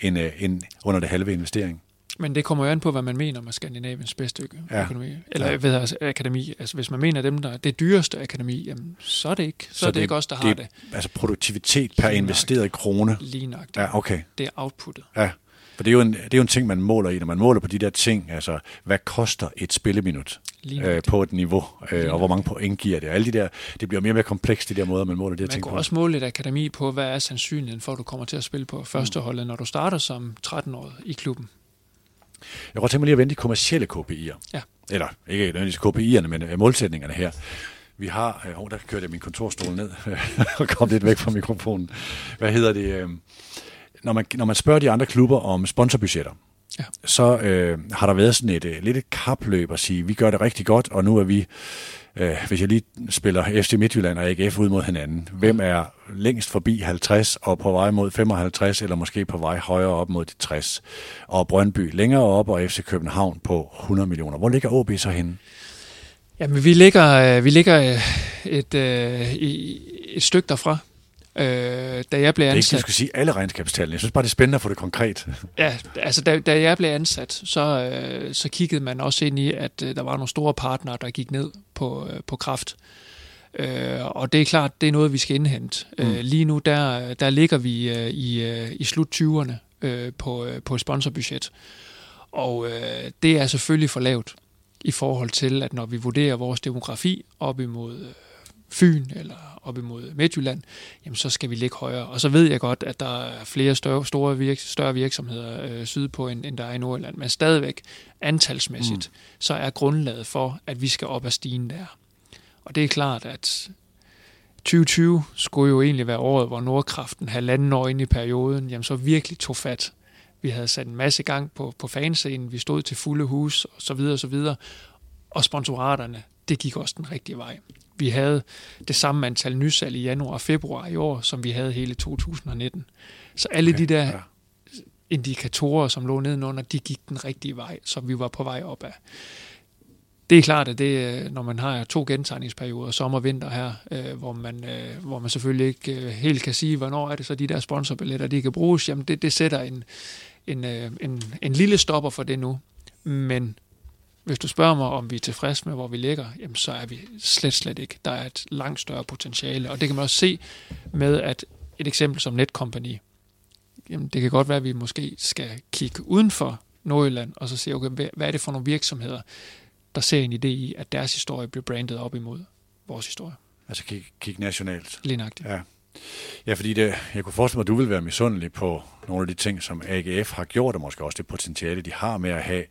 en, en, en, under det halve investering. Men det kommer jo an på, hvad man mener med Skandinaviens bedste økonomi. Ja. Eller ja. ved altså, akademi. Altså, hvis man mener dem, der er det dyreste akademi, jamen, så er det ikke, så, så er det, det ikke os, der det, har det. Altså produktivitet per investeret krone. Lige nok. Ja, okay. Det er outputtet. Ja. For det er, jo en, det er jo en ting, man måler i, når man måler på de der ting, altså hvad koster et spilleminut øh, på et niveau, øh, og hvor mange point giver det. Alle de der, det bliver mere og mere komplekst, de der måder, man måler de her ting på. Man kan også måle et akademi på, hvad er sandsynligheden for, at du kommer til at spille på førsteholdet, mm. når du starter som 13-årig i klubben. Jeg kunne tænke mig lige at vende de kommercielle KPI'er. Ja. Eller ikke nødvendigvis KPI'erne, men øh, målsætningerne her. Vi har, øh, oh, der kørte jeg min kontorstol ned [laughs] og kom lidt væk fra mikrofonen. Hvad hedder det? Øh, når, man, når man spørger de andre klubber om sponsorbudgetter, ja. så øh, har der været sådan et øh, lidt et kapløb at sige, vi gør det rigtig godt, og nu er vi øh, hvis jeg lige spiller FC Midtjylland og AGF ud mod hinanden, hvem er længst forbi 50 og på vej mod 55, eller måske på vej højere op mod de 60? Og Brøndby længere op, og FC København på 100 millioner. Hvor ligger OB så henne? Jamen, vi ligger, øh, vi ligger øh, et, øh, et, et stykke derfra. Øh, da jeg blev ansat... Det er ikke, jeg skulle sige alle regnskabstallene. Jeg synes bare, det er spændende at få det konkret. ja, altså da, da jeg blev ansat, så, øh, så kiggede man også ind i, at øh, der var nogle store partnere, der gik ned på, øh, på kraft. Øh, og det er klart, det er noget, vi skal indhente. Mm. Øh, lige nu, der, der ligger vi øh, i, øh, i slut 20'erne øh, på, øh, på et sponsorbudget. Og øh, det er selvfølgelig for lavt i forhold til, at når vi vurderer vores demografi op imod øh, Fyn eller op imod Midtjylland, jamen så skal vi ligge højere. Og så ved jeg godt, at der er flere større, store virk, større virksomheder øh, sydpå, end, end der er i Nordjylland. Men stadigvæk, antalsmæssigt, mm. så er grundlaget for, at vi skal op ad stigen der. Og det er klart, at 2020 skulle jo egentlig være året, hvor Nordkraften halvanden år ind i perioden, jamen så virkelig tog fat. Vi havde sat en masse gang på, på fanscenen, vi stod til fulde hus, og så videre, og så videre. Og sponsoraterne, det gik også den rigtige vej. Vi havde det samme antal nysalg i januar og februar i år, som vi havde hele 2019. Så alle okay, de der ja. indikatorer, som lå nedenunder, de gik den rigtige vej, så vi var på vej op af. Det er klart, at det, når man har to gentagningsperioder, sommer og vinter her, øh, hvor, man, øh, hvor man selvfølgelig ikke øh, helt kan sige, hvornår er det så de der sponsorbilletter, de kan bruges, jamen det, det sætter en, en, øh, en, en lille stopper for det nu. Men Hvis du spørger mig, om vi er tilfredse med, hvor vi ligger, jamen så er vi slet, slet ikke. Der er et langt større potentiale, og det kan man også se med, at et eksempel som Netcompany, jamen det kan godt være, at vi måske skal kigge uden for Nordjylland, og så se, okay, hvad er det for nogle virksomheder, der ser en idé i, at deres historie bliver brandet op imod vores historie. Altså kig, kig nationalt. Lignagtigt. Ja. Ja, fordi det, jeg kunne forestille mig, at du vil være misundelig på nogle af de ting, som AGF har gjort, og måske også det potentiale, de har med at have,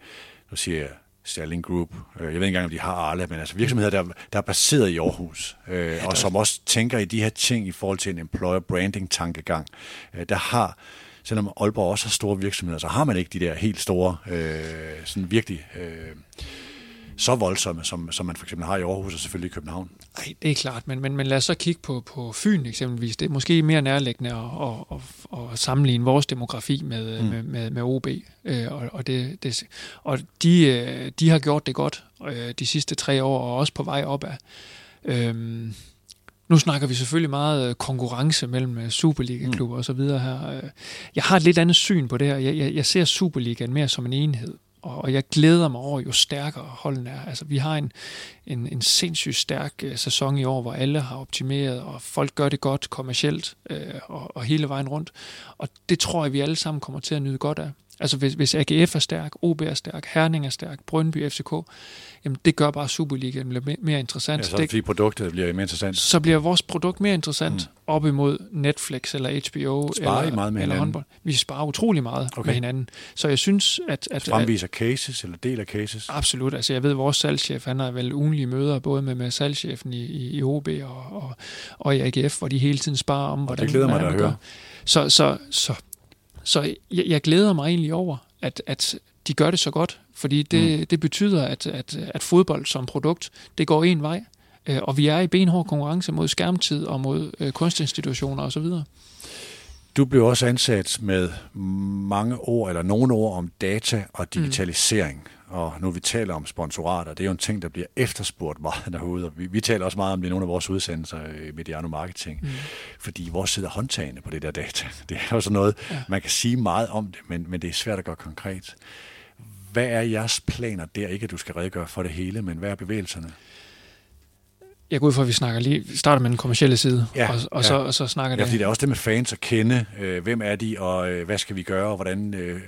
nu siger jeg, Sterling Group. Øh, jeg ved ikke engang, om de har Arla, men altså virksomheder, der, der er baseret i Aarhus, øh, og som også tænker i de her ting i forhold til en employer branding tankegang. Øh, der har, selvom Aalborg også har store virksomheder, så har man ikke de der helt store, øh, sådan virkelig... Øh, så voldsomme, som, som man for eksempel har i Aarhus og selvfølgelig i København. Nej, det er klart, men, men, men lad os så kigge på, på Fyn eksempelvis. Det er måske mere nærliggende at, at, at, at sammenligne vores demografi med, mm. med, med, med OB. Øh, og, og, det, det, og de, øh, de har gjort det godt øh, de sidste tre år, og også på vej opad. Øhm, nu snakker vi selvfølgelig meget konkurrence mellem Superliga-klubber mm. og så videre her. Jeg har et lidt andet syn på det her. Jeg, jeg, jeg ser Superligaen mere som en enhed og jeg glæder mig over, jo stærkere holdene er. Altså, vi har en, en, en sindssygt stærk øh, sæson i år, hvor alle har optimeret, og folk gør det godt kommercielt øh, og, og hele vejen rundt. Og det tror jeg, vi alle sammen kommer til at nyde godt af. Altså hvis, hvis AGF er stærk, OB er stærk, Herning er stærk, Brøndby, FCK, jamen det gør bare Superligaen mere, mere interessant. Ja, så det, fordi produktet bliver mere interessant. Så bliver vores produkt mere interessant mm. op imod Netflix eller HBO sparer eller, I meget med eller håndbold. Vi sparer utrolig meget okay. med hinanden. Så jeg synes, at... at Fremviser cases eller del af cases? Absolut. Altså jeg ved, at vores salgschef, han har vel ugenlige møder både med, med salgschefen i, i, i OB og, og, og i AGF, hvor de hele tiden sparer om, hvordan... Og det glæder mig at høre. Så, så, så så jeg, jeg glæder mig egentlig over, at, at de gør det så godt, fordi det, mm. det betyder, at, at, at fodbold som produkt, det går en vej, øh, og vi er i benhård konkurrence mod skærmtid og mod øh, kunstinstitutioner osv. Du blev også ansat med mange ord, eller nogle ord om data og digitalisering. Mm og nu vi taler om sponsorater, det er jo en ting, der bliver efterspurgt meget [laughs] derude, og vi, vi taler også meget om det i nogle af vores udsendelser i Mediano Marketing, mm. fordi vores sidder håndtagende på det der data. [laughs] Det er jo sådan noget, ja. man kan sige meget om det, men, men det er svært at gøre konkret. Hvad er jeres planer der? Ikke at du skal redegøre for det hele, men hvad er bevægelserne? Jeg går ud fra, at vi snakker lige, starter med den kommercielle side, ja, og, og, ja. så, og så snakker det. Ja, fordi det er også det med fans at kende, øh, hvem er de, og øh, hvad skal vi gøre, og hvordan, øh,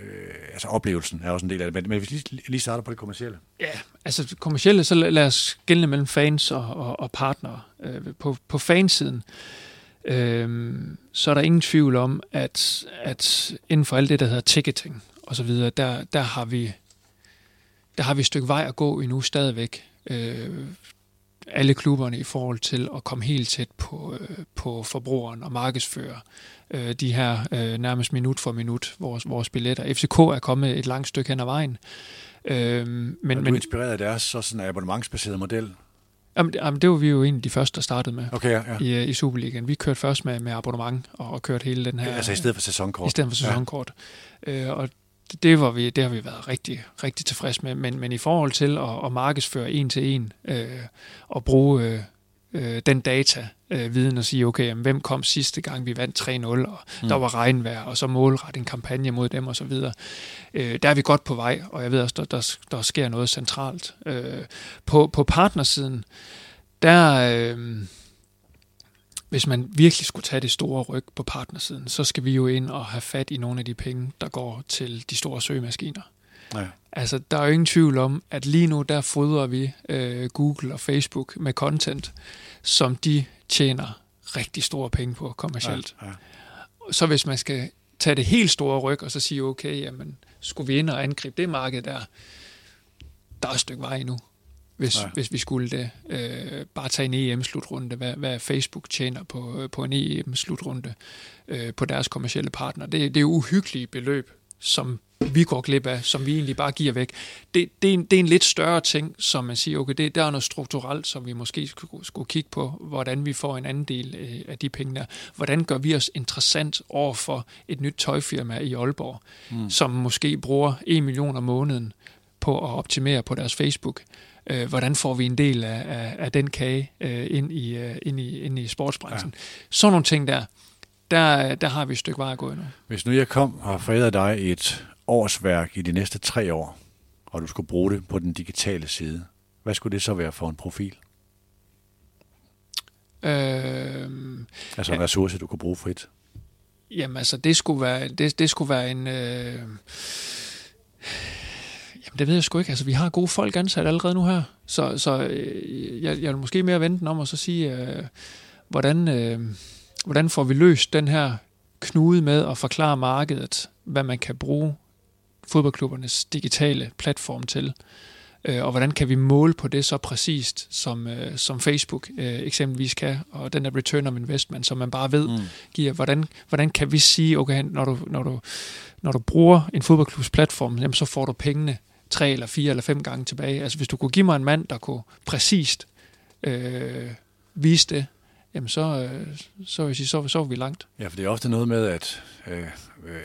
altså oplevelsen er også en del af det. Men, men hvis vi lige, lige starter på det kommercielle. Ja, altså det kommercielle, så lad os gælde mellem fans og, og, og partnere. Øh, på, på fansiden, øh, så er der ingen tvivl om, at, at inden for alt det, der hedder ticketing og så videre, der, der har vi der har vi et stykke vej at gå endnu stadigvæk. Øh, alle klubberne i forhold til at komme helt tæt på, øh, på forbrugeren og markedsføre øh, de her øh, nærmest minut for minut vores, vores billetter. FCK er kommet et langt stykke hen ad vejen. Øh, men, er du men, inspireret af deres så sådan abonnementsbaseret model? Jamen, jamen, det var vi jo en af de første, der startede med okay, ja, ja. I, i Superligaen. Vi kørte først med, med abonnement og, og kørte hele den her... Altså i stedet for sæsonkort? I stedet for sæsonkort. Ja. Øh, og det, var vi, det har vi været rigtig, rigtig tilfreds med. Men, men i forhold til at, at markedsføre en til en øh, og bruge øh, øh, den data, øh, viden og sige, okay, jamen, hvem kom sidste gang, vi vandt 3-0, og mm. der var regnvejr, og så målret en kampagne mod dem og så videre. Øh, der er vi godt på vej, og jeg ved også, der, der, der sker noget centralt. Øh, på, på partnersiden, der... Øh, hvis man virkelig skulle tage det store ryg på partnersiden, så skal vi jo ind og have fat i nogle af de penge, der går til de store søgemaskiner. Ja. Altså, der er jo ingen tvivl om, at lige nu, der fodrer vi øh, Google og Facebook med content, som de tjener rigtig store penge på kommercielt. Ja, ja. Så hvis man skal tage det helt store ryg, og så sige, okay, jamen, skulle vi ind og angribe det marked der, der er et stykke vej endnu hvis, hvis vi skulle det. Øh, bare tage en EM-slutrunde, hvad, hvad Facebook tjener på, på en EM-slutrunde øh, på deres kommercielle partner. Det, det er uhyggelige beløb, som vi går glip af, som vi egentlig bare giver væk. Det, det, er, en, det er en lidt større ting, som man siger, okay, det, der er noget strukturelt, som vi måske skulle, skulle kigge på, hvordan vi får en anden del øh, af de penge der. Hvordan gør vi os interessant over for et nyt tøjfirma i Aalborg, mm. som måske bruger 1 million om måneden på at optimere på deres Facebook øh, hvordan får vi en del af, af, af den kage øh, ind, i, øh, ind, i, ind i sportsbranchen. Ja. Sådan nogle ting der, der, der har vi et stykke vej at gå endnu. Hvis nu jeg kom og forærede dig et årsværk i de næste tre år, og du skulle bruge det på den digitale side, hvad skulle det så være for en profil? Øh, altså en ja. ressource, du kunne bruge frit? Jamen altså, det skulle være, det, det skulle være en... Øh, jamen det ved jeg sgu ikke. Altså, vi har gode folk ansat allerede nu her. Så, så øh, jeg, jeg vil måske mere vente om at så sige, øh, hvordan, øh, hvordan får vi løst den her knude med at forklare markedet, hvad man kan bruge fodboldklubbernes digitale platform til. Øh, og hvordan kan vi måle på det så præcist, som, øh, som Facebook øh, eksempelvis kan, og den der return of investment, som man bare ved mm. giver. Hvordan, hvordan kan vi sige, okay, når du, når du, når du bruger en fodboldklubs platform, jamen, så får du pengene tre eller fire eller fem gange tilbage. Altså hvis du kunne give mig en mand, der kunne præcist øh, vise det, jamen så, øh, så, vil jeg sige, så, så er vi langt. Ja, for det er ofte noget med, at øh,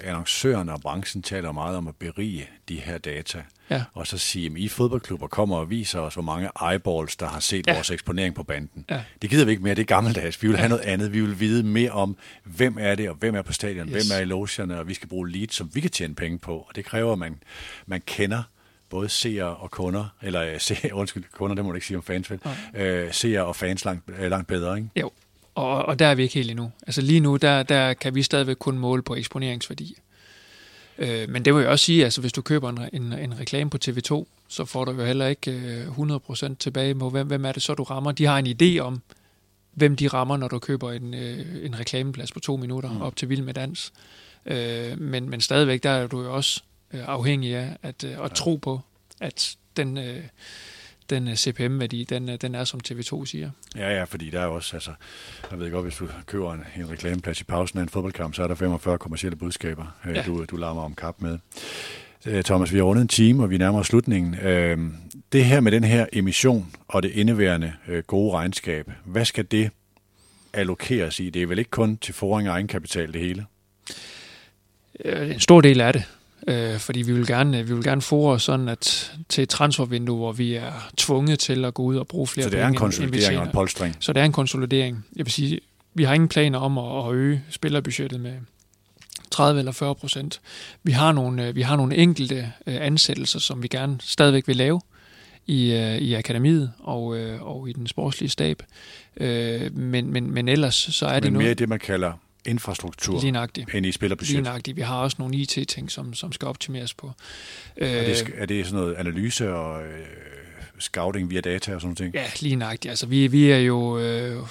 annoncørerne og branchen taler meget om at berige de her data. Ja. Og så sige, at I fodboldklubber kommer og viser os, hvor mange eyeballs, der har set ja. vores eksponering på banden. Ja. Det gider vi ikke mere, det er gammeldags. Vi vil ja. have noget andet. Vi vil vide mere om, hvem er det, og hvem er på stadion, yes. hvem er i logierne, og vi skal bruge leads, som vi kan tjene penge på. Og det kræver, at man, man kender både seere og kunder, eller øh, seere, [laughs] undskyld, kunder, det må du ikke sige om fans, vel? Øh, seere og fans langt, øh, langt bedre, ikke? Jo, og, og der er vi ikke helt endnu. Altså lige nu, der, der kan vi stadigvæk kun måle på eksponeringsværdi. Øh, men det vil jeg også sige, altså hvis du køber en, en, en reklame på TV2, så får du jo heller ikke øh, 100% tilbage på, hvem, hvem er det så, du rammer. De har en idé om, hvem de rammer, når du køber en, øh, en reklameplads på to minutter mm. op til Vild med Dans. Øh, men, men stadigvæk, der er du jo også øh, afhængig af at, øh, at tro på, at den, øh, den øh, CPM-værdi, den, øh, den er, som TV2 siger. Ja, ja, fordi der er også, altså, jeg ved godt, hvis du køber en, en reklameplads i pausen af en fodboldkamp, så er der 45 kommersielle budskaber, øh, ja. du, du larmer om kap med. Thomas, vi har rundet en time, og vi nærmer os slutningen. Det her med den her emission og det indeværende gode regnskab, hvad skal det allokeres i? Det er vel ikke kun til foring og egenkapital det hele? En stor del af det. Øh, fordi vi vil gerne, vi vil gerne os sådan at til et transfervindue, hvor vi er tvunget til at gå ud og bruge flere Så det er en konsolidering og en polstring? Så det er en konsolidering. Jeg vil sige, vi har ingen planer om at, at øge spillerbudgettet med 30 eller 40 procent. Vi har nogle, vi har nogle enkelte øh, ansættelser, som vi gerne stadigvæk vil lave i, øh, i akademiet og, øh, og i den sportslige stab. Men, men, men ellers så er men det noget... mere det, man kalder infrastruktur Lignagtigt. end i spillerbudget. Lignagtigt. Vi har også nogle IT-ting, som, som skal optimeres på. Og det, øh, er det sådan noget analyse og øh, scouting via data og sådan noget? Ja, lignagtigt. Altså, vi, vi er jo... Øh,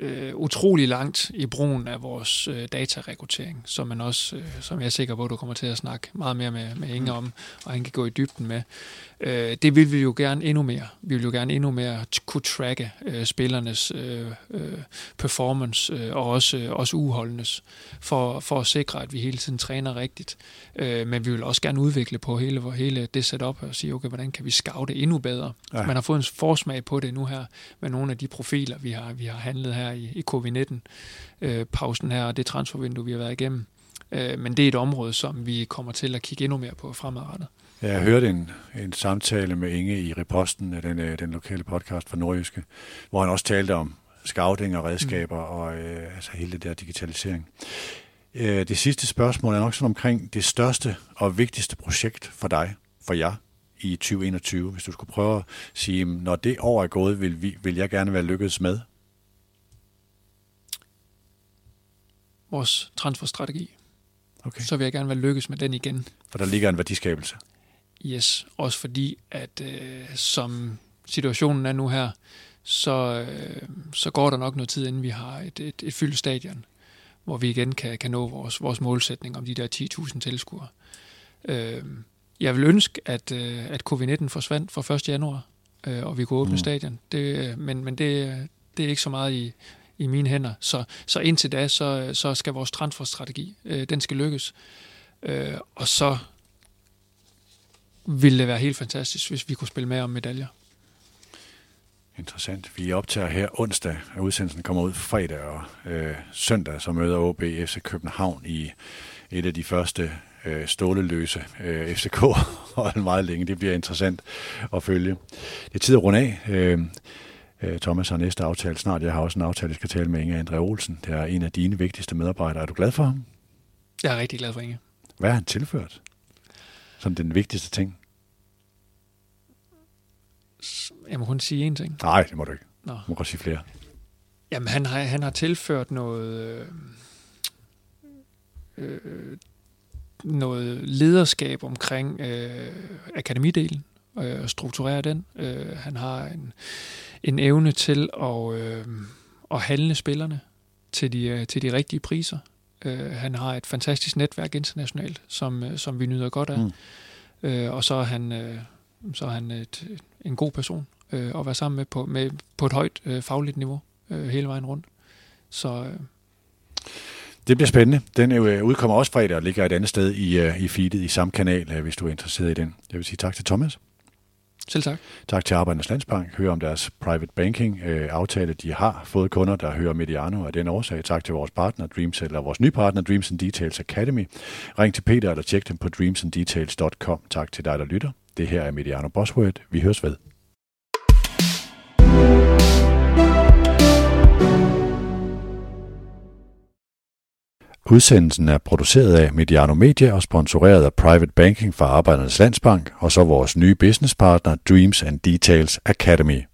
øh, utrolig langt i brugen af vores øh, datarekruttering, som man også, øh, som jeg er sikker på, at du kommer til at snakke meget mere med, med Inge om, og han kan gå i dybden med. Øh, det vil vi jo gerne endnu mere. Vi vil jo gerne endnu mere kunne tracke øh, spillernes øh, øh, performance, øh, og også, øh, også uholdenes, for, for at sikre, at vi hele tiden træner rigtigt. Øh, men vi vil også gerne udvikle på hele, hele det setup, og sige, okay, hvordan kan vi scoute endnu bedre? Ja. Man har fået en forsmag på det nu her, med nogle af de profiler, vi har, vi har handlet her i, i covid-19-pausen øh, her, og det transfervindue, vi har været igennem. Øh, men det er et område, som vi kommer til at kigge endnu mere på fremadrettet. Jeg hørte en, en samtale med Inge i Reposten, den, øh, den lokale podcast fra Nordjyske, hvor han også talte om scouting og redskaber mm. og øh, altså hele det der digitalisering. Øh, det sidste spørgsmål er nok sådan omkring det største og vigtigste projekt for dig, for jer, i 2021. Hvis du skulle prøve at sige, når det år er gået, vil, vi, vil jeg gerne være lykkedes med? Vores transferstrategi. Okay. Så vil jeg gerne være lykkes med den igen. For der ligger en værdiskabelse. Yes, også fordi, at øh, som situationen er nu her, så, øh, så går der nok noget tid, inden vi har et, et, et fyldt stadion, hvor vi igen kan, kan nå vores, vores målsætning om de der 10.000 tilskuere. Øh, jeg vil ønske, at, øh, at covid-19 forsvandt fra 1. januar, øh, og vi kunne åbne mm. stadion. Det, men men det, det er ikke så meget i, i mine hænder. Så, så indtil da, så, så skal vores transferstrategi, øh, den skal lykkes. Øh, og så ville det være helt fantastisk, hvis vi kunne spille med om medaljer. Interessant. Vi optager her onsdag, og udsendelsen kommer ud fredag og øh, søndag, så møder OB FC København i et af de første øh, ståleløse øh, FCK hold meget længe. Det bliver interessant at følge. Det er tid at runde af. Øh, øh, Thomas har næste aftale snart. Jeg har også en aftale, jeg skal tale med Inge André Olsen. Det er en af dine vigtigste medarbejdere. Er du glad for ham? Jeg er rigtig glad for Inge. Hvad har han tilført? Som den vigtigste ting? Jeg må kun sige én ting. Nej, det må du ikke. Nå. Du må godt sige flere. Jamen, han har, han har tilført noget, øh, øh, noget lederskab omkring øh, akademidelen øh, og strukturere den. Øh, han har en, en evne til at, øh, at handle spillerne til de, øh, til de rigtige priser. Øh, han har et fantastisk netværk internationalt, som, øh, som vi nyder godt af. Mm. Øh, og så er han, øh, så er han et, en god person øh, at være sammen med på, med, på et højt øh, fagligt niveau øh, hele vejen rundt. Så... Øh, det bliver spændende. Den jo, udkommer også fredag og ligger et andet sted i, uh, i feedet i samme kanal, uh, hvis du er interesseret i den. Jeg vil sige tak til Thomas. Selv tak. Tak til Arbejdernes Landsbank. Hør om deres private banking uh, aftale. De har fået kunder, der hører Mediano af den årsag. Tak til vores partner, Dreams, eller vores nye partner, Dreams and Details Academy. Ring til Peter eller tjek dem på dreamsanddetails.com. Tak til dig, der lytter. Det her er Mediano Bosworth. Vi høres ved. Udsendelsen er produceret af Mediano Media og sponsoreret af Private Banking fra Arbejdernes Landsbank og så vores nye businesspartner Dreams and Details Academy.